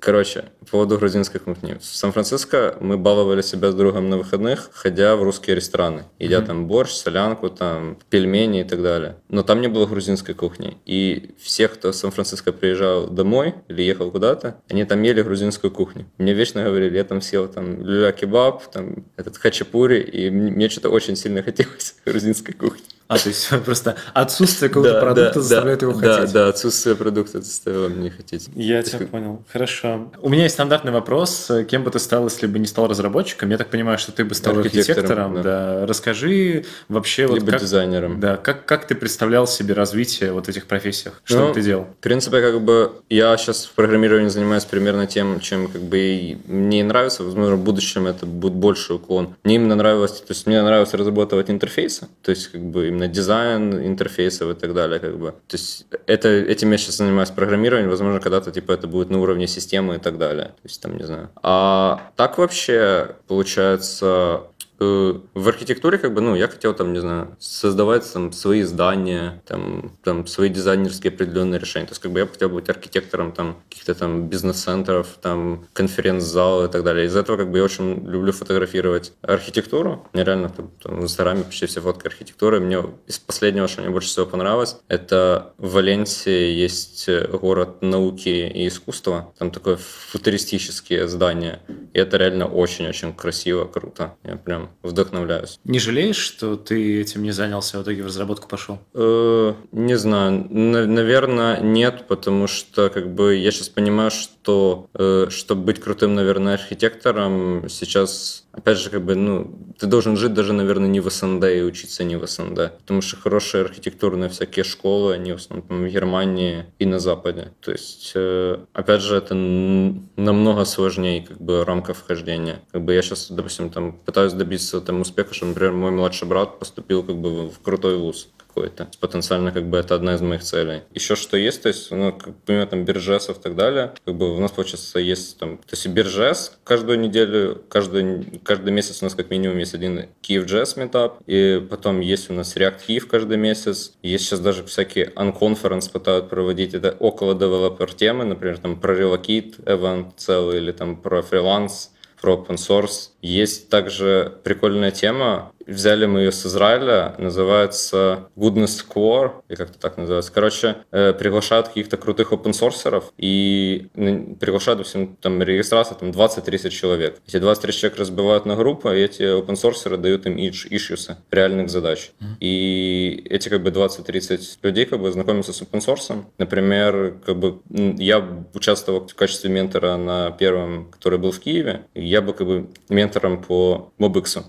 Speaker 2: Короче, по поводу грузинской кухни. В Сан-Франциско мы баловали себя с другом на выходных, ходя в русские рестораны, едя mm-hmm. там борщ, солянку, там пельмени и так далее. Но там не было грузинской кухни. И все, кто в Сан-Франциско приезжал домой или ехал куда-то, они там ели грузинскую кухню. Мне вечно говорили, я там съел там люля кебаб, там, этот хачапури, и мне что-то очень сильно хотелось грузинской кухни.
Speaker 1: А, то есть просто отсутствие какого-то да, продукта да, заставляет
Speaker 2: да,
Speaker 1: его хотеть.
Speaker 2: Да, да, отсутствие продукта заставило меня хотеть.
Speaker 1: Я тебя как... понял. Хорошо. У меня есть стандартный вопрос. Кем бы ты стал, если бы не стал разработчиком? Я так понимаю, что ты бы стал архитектором. архитектором да. да. Расскажи вообще...
Speaker 2: Либо
Speaker 1: вот как,
Speaker 2: дизайнером.
Speaker 1: Да, как, как ты представлял себе развитие вот этих профессиях? Что ну, ты делал?
Speaker 2: В принципе, как бы я сейчас в программировании занимаюсь примерно тем, чем как бы и мне нравится. Возможно, в будущем это будет больше уклон. Мне именно нравилось, то есть мне нравилось разрабатывать интерфейсы, то есть как бы именно дизайн, интерфейсов и так далее. Как бы. То есть это, этим я сейчас занимаюсь программированием, возможно, когда-то типа это будет на уровне системы и так далее. То есть там, не знаю. А так вообще, получается, в архитектуре, как бы, ну, я хотел там, не знаю, создавать там свои здания, там, там свои дизайнерские определенные решения. То есть, как бы я хотел быть архитектором там каких-то там бизнес-центров, там конференц-зал и так далее. Из-за этого, как бы, я очень люблю фотографировать архитектуру. Мне реально там, там в Инстаграме почти все фотки архитектуры. Мне из последнего, что мне больше всего понравилось, это в Валенсии есть город науки и искусства. Там такое футуристические здания. И это реально очень-очень красиво, круто. Я прям вдохновляюсь.
Speaker 1: Не жалеешь, что ты этим не занялся, а в итоге в разработку пошел?
Speaker 2: Э, не знаю. наверное, нет, потому что как бы я сейчас понимаю, что что, э, чтобы быть крутым, наверное, архитектором, сейчас, опять же, как бы, ну, ты должен жить даже, наверное, не в СНД и учиться не в СНД. Потому что хорошие архитектурные всякие школы, они в основном в Германии и на Западе. То есть, э, опять же, это намного сложнее как бы рамка вхождения. Как бы я сейчас, допустим, там пытаюсь добиться там успеха, что, например, мой младший брат поступил как бы в крутой вуз какой-то. Потенциально как бы это одна из моих целей. Еще что есть, то есть, ну, как, помимо там биржесов и так далее, как бы у нас, получается, есть там, то есть биржес каждую неделю, каждый, каждый месяц у нас как минимум есть один Киев Jazz метап, и потом есть у нас React Киев каждый месяц. Есть сейчас даже всякие unconference пытают проводить, это около девелопер темы, например, там про Relocate event целый или там про фриланс, про open source. Есть также прикольная тема, взяли мы ее с Израиля, называется Goodness Core, или как-то так называется. Короче, э, приглашают каких-то крутых опенсорсеров и приглашают, допустим, там регистрация там 20-30 человек. Эти 20-30 человек разбивают на группы, и эти опенсорсеры дают им ишьюсы реальных задач. И эти как бы 20-30 людей как бы знакомятся с опенсорсом. Например, как бы я участвовал в качестве ментора на первом, который был в Киеве. Я был как бы ментором по MobX.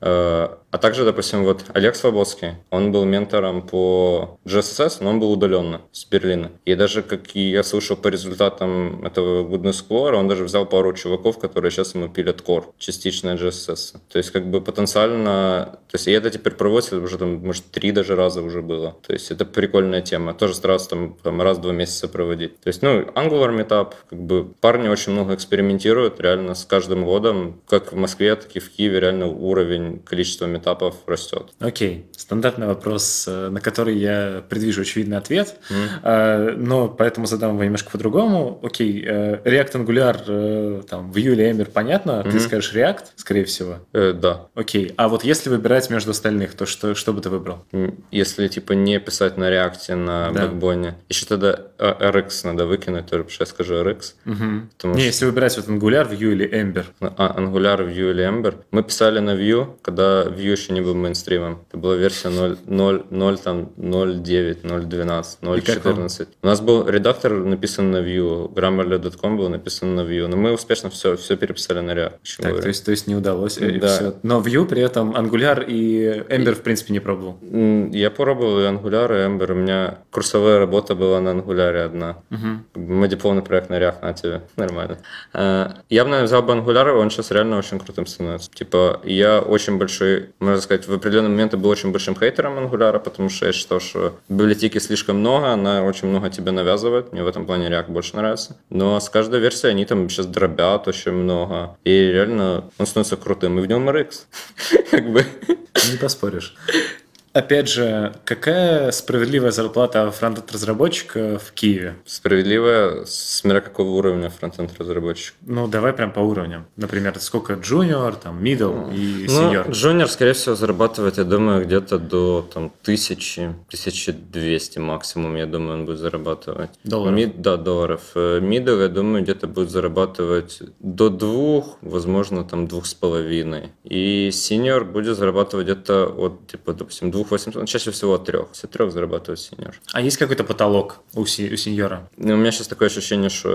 Speaker 2: Uh-huh. А также, допустим, вот Олег Слободский, он был ментором по GSS, но он был удаленно с Берлина. И даже, как я слышал по результатам этого Goodness Core, он даже взял пару чуваков, которые сейчас ему пилят Core, частично GSS. То есть, как бы потенциально... То есть, и это теперь проводится уже, там, может, три даже раза уже было. То есть, это прикольная тема. Тоже старался там, там раз-два месяца проводить. То есть, ну, Angular Meetup, как бы парни очень много экспериментируют, реально с каждым годом, как в Москве, так и в Киеве, реально уровень количества метапов этапов растет.
Speaker 1: Окей, стандартный вопрос, э, на который я предвижу очевидный ответ, mm. но поэтому задам его немножко по-другому. Окей, э, React Angular, там, Vue или Ember, понятно, mm-hmm. ты скажешь React, скорее всего?
Speaker 2: Э, да.
Speaker 1: Окей, а вот если выбирать между остальных, то что, что бы ты выбрал?
Speaker 2: Если, типа, не писать на React, на да. бэкбоне, еще тогда RX надо выкинуть, тоже я скажу RX.
Speaker 1: Угу. Не, что... если выбирать вот Angular, Vue или Ember.
Speaker 2: А, Angular, Vue или Ember. Мы писали на Vue, когда Vue еще не был мейнстримом. Это была версия 0, 0, 0 там, 0.9, 0.12, 0.14. У нас был редактор написан на Vue, grammarly.com был написан на Vue, но мы успешно все, все переписали на React.
Speaker 1: Так, то есть, то есть не удалось. Э, да. Все. Но Vue при этом Angular и Ember, и, в принципе, не пробовал.
Speaker 2: Я пробовал и Angular, и Ember. У меня курсовая работа была на Angular одна. Угу. Мой дипломный проект на React на тебе. Нормально. Э, я бы, наверное, взял бы Angular, он сейчас реально очень крутым становится. Типа, я очень большой, можно сказать, в определенный момент я был очень большим хейтером Angular, потому что я считал, что библиотеки слишком много, она очень много тебе навязывает. Мне в этом плане React больше нравится. Но с каждой версией они там сейчас дробят очень много. И реально он становится крутым. И в нем RX. Как бы.
Speaker 1: Не поспоришь. Опять же, какая справедливая зарплата фронтенд-разработчика в Киеве?
Speaker 2: Справедливая, смотря какого уровня фронтенд-разработчик.
Speaker 1: Ну, давай прям по уровням. Например, сколько джуниор, там, middle и senior?
Speaker 2: Ну, джуниор, скорее всего, зарабатывает, я думаю, где-то до там, тысячи, 1200 максимум, я думаю, он будет зарабатывать.
Speaker 1: Долларов? Мид,
Speaker 2: да, долларов. Middle, я думаю, где-то будет зарабатывать до двух, возможно, там, двух с половиной. И senior будет зарабатывать где-то от, типа, допустим, двух 2800, ну, чаще всего от трех. С трех зарабатывает сеньор.
Speaker 1: А есть какой-то потолок у, си, у сеньора?
Speaker 2: Ну, у меня сейчас такое ощущение, что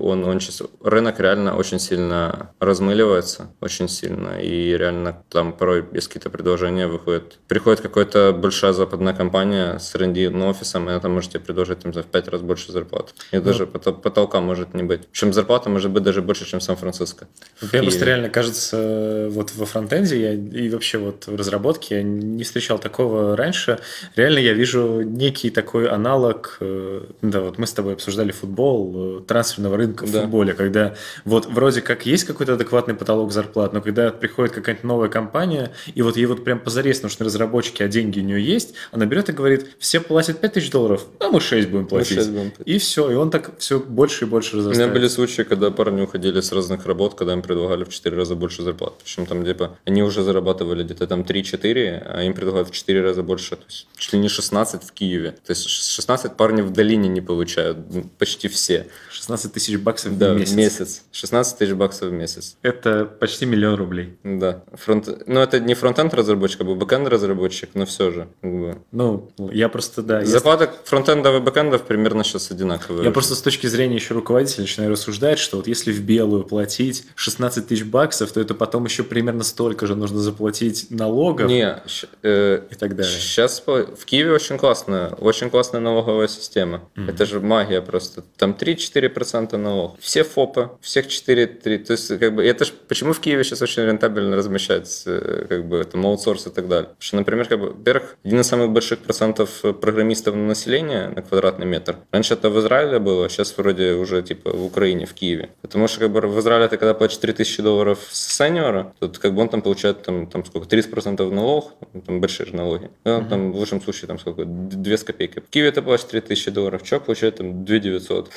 Speaker 2: он, он сейчас, рынок реально очень сильно размыливается, очень сильно, и реально там порой без какие-то предложения выходит. Приходит какая-то большая западная компания с рендин офисом, и она там может тебе предложить там, за в пять раз больше зарплат. И ну, даже потолка может не быть. Причем зарплата может быть даже больше, чем в Сан-Франциско.
Speaker 1: Мне просто реально кажется, вот во фронтенде я, и вообще вот в разработке я не встречал такого раньше. Реально я вижу некий такой аналог, э, да, вот мы с тобой обсуждали футбол, э, трансферного рынка в да. футболе, когда вот вроде как есть какой-то адекватный потолок зарплат, но когда приходит какая-то новая компания, и вот ей вот прям позарез нужны разработчики, а деньги у нее есть, она берет и говорит, все платят 5 тысяч долларов, а мы 6 будем платить. 6 будем платить. И все, и он так все больше и больше разрастает.
Speaker 2: У меня были случаи, когда парни уходили с разных работ, когда им предлагали в 4 раза больше зарплат. Причем там типа они уже зарабатывали где-то там 3-4, а им предлагают в 4 раза больше, то есть чуть ли не 16 в Киеве. То есть 16 парней в долине не получают, почти все.
Speaker 1: 16 тысяч баксов
Speaker 2: да,
Speaker 1: в месяц.
Speaker 2: в месяц. 16 тысяч баксов в месяц.
Speaker 1: Это почти миллион рублей.
Speaker 2: Да. Фронт... Ну, это не фронтенд разработчик, а бэкенд разработчик, но все же. Как бы.
Speaker 1: Ну, я просто, да.
Speaker 2: Зарплата я... фронтендов и бэкендов примерно сейчас одинаковые.
Speaker 1: Я просто с точки зрения еще руководителя начинаю рассуждать, что вот если в белую платить 16 тысяч баксов, то это потом еще примерно столько же нужно заплатить налогов.
Speaker 2: Не, э,
Speaker 1: и так далее.
Speaker 2: Сейчас в Киеве очень классная, очень классная налоговая система. Mm-hmm. Это же магия просто. Там 3-4% налог. Все ФОПы, всех 4-3. То есть, как бы, это ж, почему в Киеве сейчас очень рентабельно размещать, как бы, там, аутсорс и так далее. Потому что, например, как бы, во-первых, один из самых больших процентов программистов на население на квадратный метр. Раньше это в Израиле было, сейчас вроде уже, типа, в Украине, в Киеве. Потому что, как бы, в Израиле ты когда платишь 3000 долларов с сеньора, то как бы он там получает, там, там сколько, 30% налог, там большие же налоги. Ну, mm-hmm. там, в лучшем случае, там сколько, 2 с копейкой. В Киеве ты платишь 3000 долларов, человек получает там 2 900.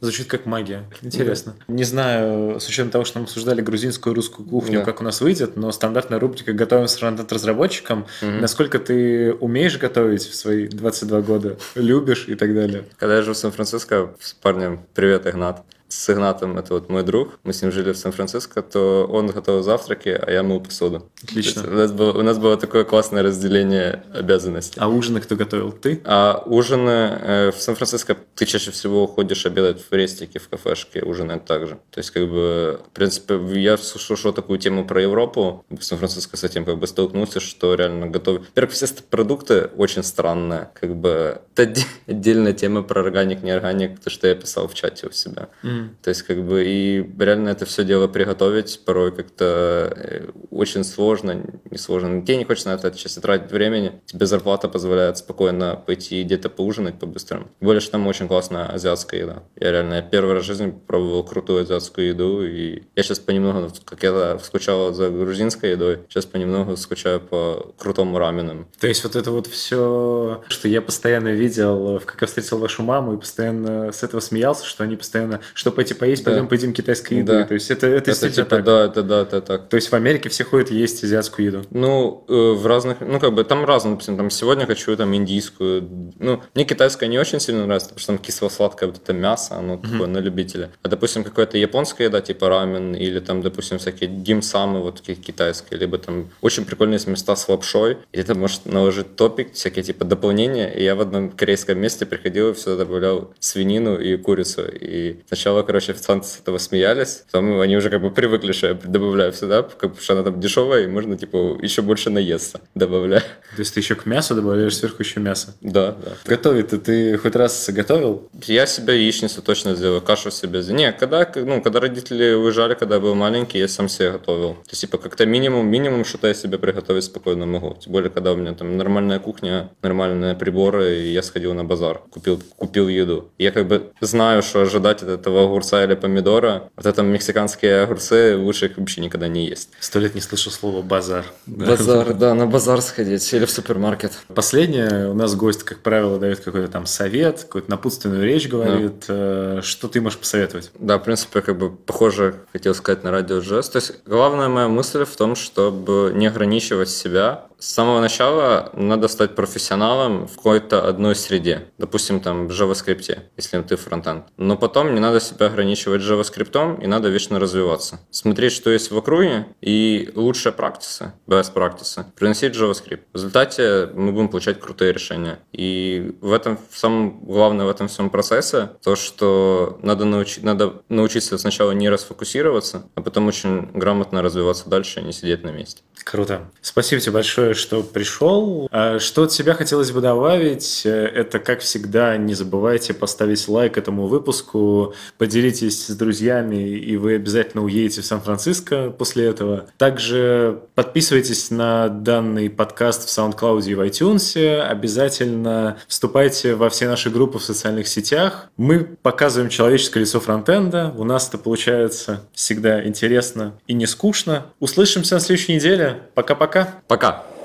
Speaker 1: Звучит как магия. Интересно. Да. Не знаю, с учетом того, что мы обсуждали грузинскую и русскую кухню, да. как у нас выйдет, но стандартная рубрика «Готовим с фронтенд-разработчиком». Угу. Насколько ты умеешь готовить в свои 22 года, любишь и так далее?
Speaker 2: Когда я жил в Сан-Франциско с парнем, привет, Игнат, с Игнатом, это вот мой друг, мы с ним жили в Сан-Франциско, то он готовил завтраки, а я мыл посуду.
Speaker 1: Отлично.
Speaker 2: У нас, было, у нас было такое классное разделение обязанностей.
Speaker 1: А ужины кто готовил? Ты?
Speaker 2: А ужины э, в Сан-Франциско ты чаще всего ходишь обедать в рестике, в кафешке, ужинать также. То есть, как бы, в принципе, я слушал такую тему про Европу, в Сан-Франциско с этим как бы столкнулся, что реально готовят. Во-первых, все продукты очень странные, как бы, это отдельная тема про органик, не органик, то, что я писал в чате у себя. Mm. То есть, как бы, и реально это все дело приготовить порой как-то э, очень сложно, не сложно. Тебе не хочется на это сейчас тратить времени. Тебе зарплата позволяет спокойно пойти где-то поужинать по-быстрому. Более что там очень классная азиатская еда. Я реально я первый раз в жизни пробовал крутую азиатскую еду, и я сейчас понемногу, как я скучал за грузинской едой, сейчас понемногу скучаю по крутому рамену.
Speaker 1: То есть вот это вот все, что я постоянно видел, как я встретил вашу маму, и постоянно с этого смеялся, что они постоянно, что пойти поесть, да. пойдем поедим китайской еды. Да. То есть это, это, это типа,
Speaker 2: так. Да, это да, это так.
Speaker 1: То есть в Америке все ходят есть азиатскую еду?
Speaker 2: Ну, э, в разных, ну, как бы там разные, допустим, там сегодня хочу там индийскую. Ну, мне китайская не очень сильно нравится, потому что там кисло-сладкое вот это мясо, оно mm-hmm. такое на любителя. А, допустим, какая-то японская еда, типа рамен, или там, допустим, всякие димсамы вот такие китайские, либо там очень прикольные места с лапшой, и ты можешь наложить топик, всякие типа дополнения, и я в одном корейском месте приходил и все добавлял свинину и курицу, и сначала, короче, короче, официанты с этого смеялись. Потом они уже как бы привыкли, что я добавляю сюда, как бы, что она там дешевая, и можно, типа, еще больше наесться, добавляю.
Speaker 1: То есть ты еще к мясу добавляешь сверху еще мясо?
Speaker 2: Да, да.
Speaker 1: Готовить ты, ты хоть раз готовил?
Speaker 2: Я себе яичницу точно сделаю, кашу себе. Не, когда, ну, когда родители уезжали, когда я был маленький, я сам себе готовил. То есть, типа, как-то минимум, минимум что-то я себе приготовить спокойно могу. Тем более, когда у меня там нормальная кухня, нормальные приборы, и я сходил на базар, купил, купил еду. Я как бы знаю, что ожидать от этого огурца или помидора. Вот это мексиканские огурцы лучше их вообще никогда не есть.
Speaker 1: Сто лет не слышал слова базар.
Speaker 2: Базар, да, на базар сходить или в супермаркет.
Speaker 1: Последнее, у нас гость, как правило, дает какой-то там совет, какую-то напутственную речь говорит. Да. Что ты можешь посоветовать?
Speaker 2: Да, в принципе, как бы похоже, хотел сказать на радио жест. То есть главная моя мысль в том, чтобы не ограничивать себя с самого начала надо стать профессионалом в какой-то одной среде. Допустим, там в JavaScript, если ты фронтенд. Но потом не надо себя ограничивать JavaScript, и надо вечно развиваться. Смотреть, что есть в округе, и лучшая практика, best practice, приносить JavaScript. В результате мы будем получать крутые решения. И в этом самое главное в этом всем процессе то, что надо, научить, надо научиться сначала не расфокусироваться, а потом очень грамотно развиваться дальше, а не сидеть на месте.
Speaker 1: Круто. Спасибо тебе большое, что пришел. А что от себя хотелось бы добавить, э, это, как всегда, не забывайте поставить лайк этому выпуску, поделитесь с друзьями, и вы обязательно уедете в Сан-Франциско после этого. Также подписывайтесь на данный подкаст в SoundCloud и в iTunes. Обязательно вступайте во все наши группы в социальных сетях. Мы показываем человеческое лицо фронтенда. У нас это получается всегда интересно и не скучно. Услышимся на следующей неделе. Пока-пока.
Speaker 2: Пока. -пока. Пока.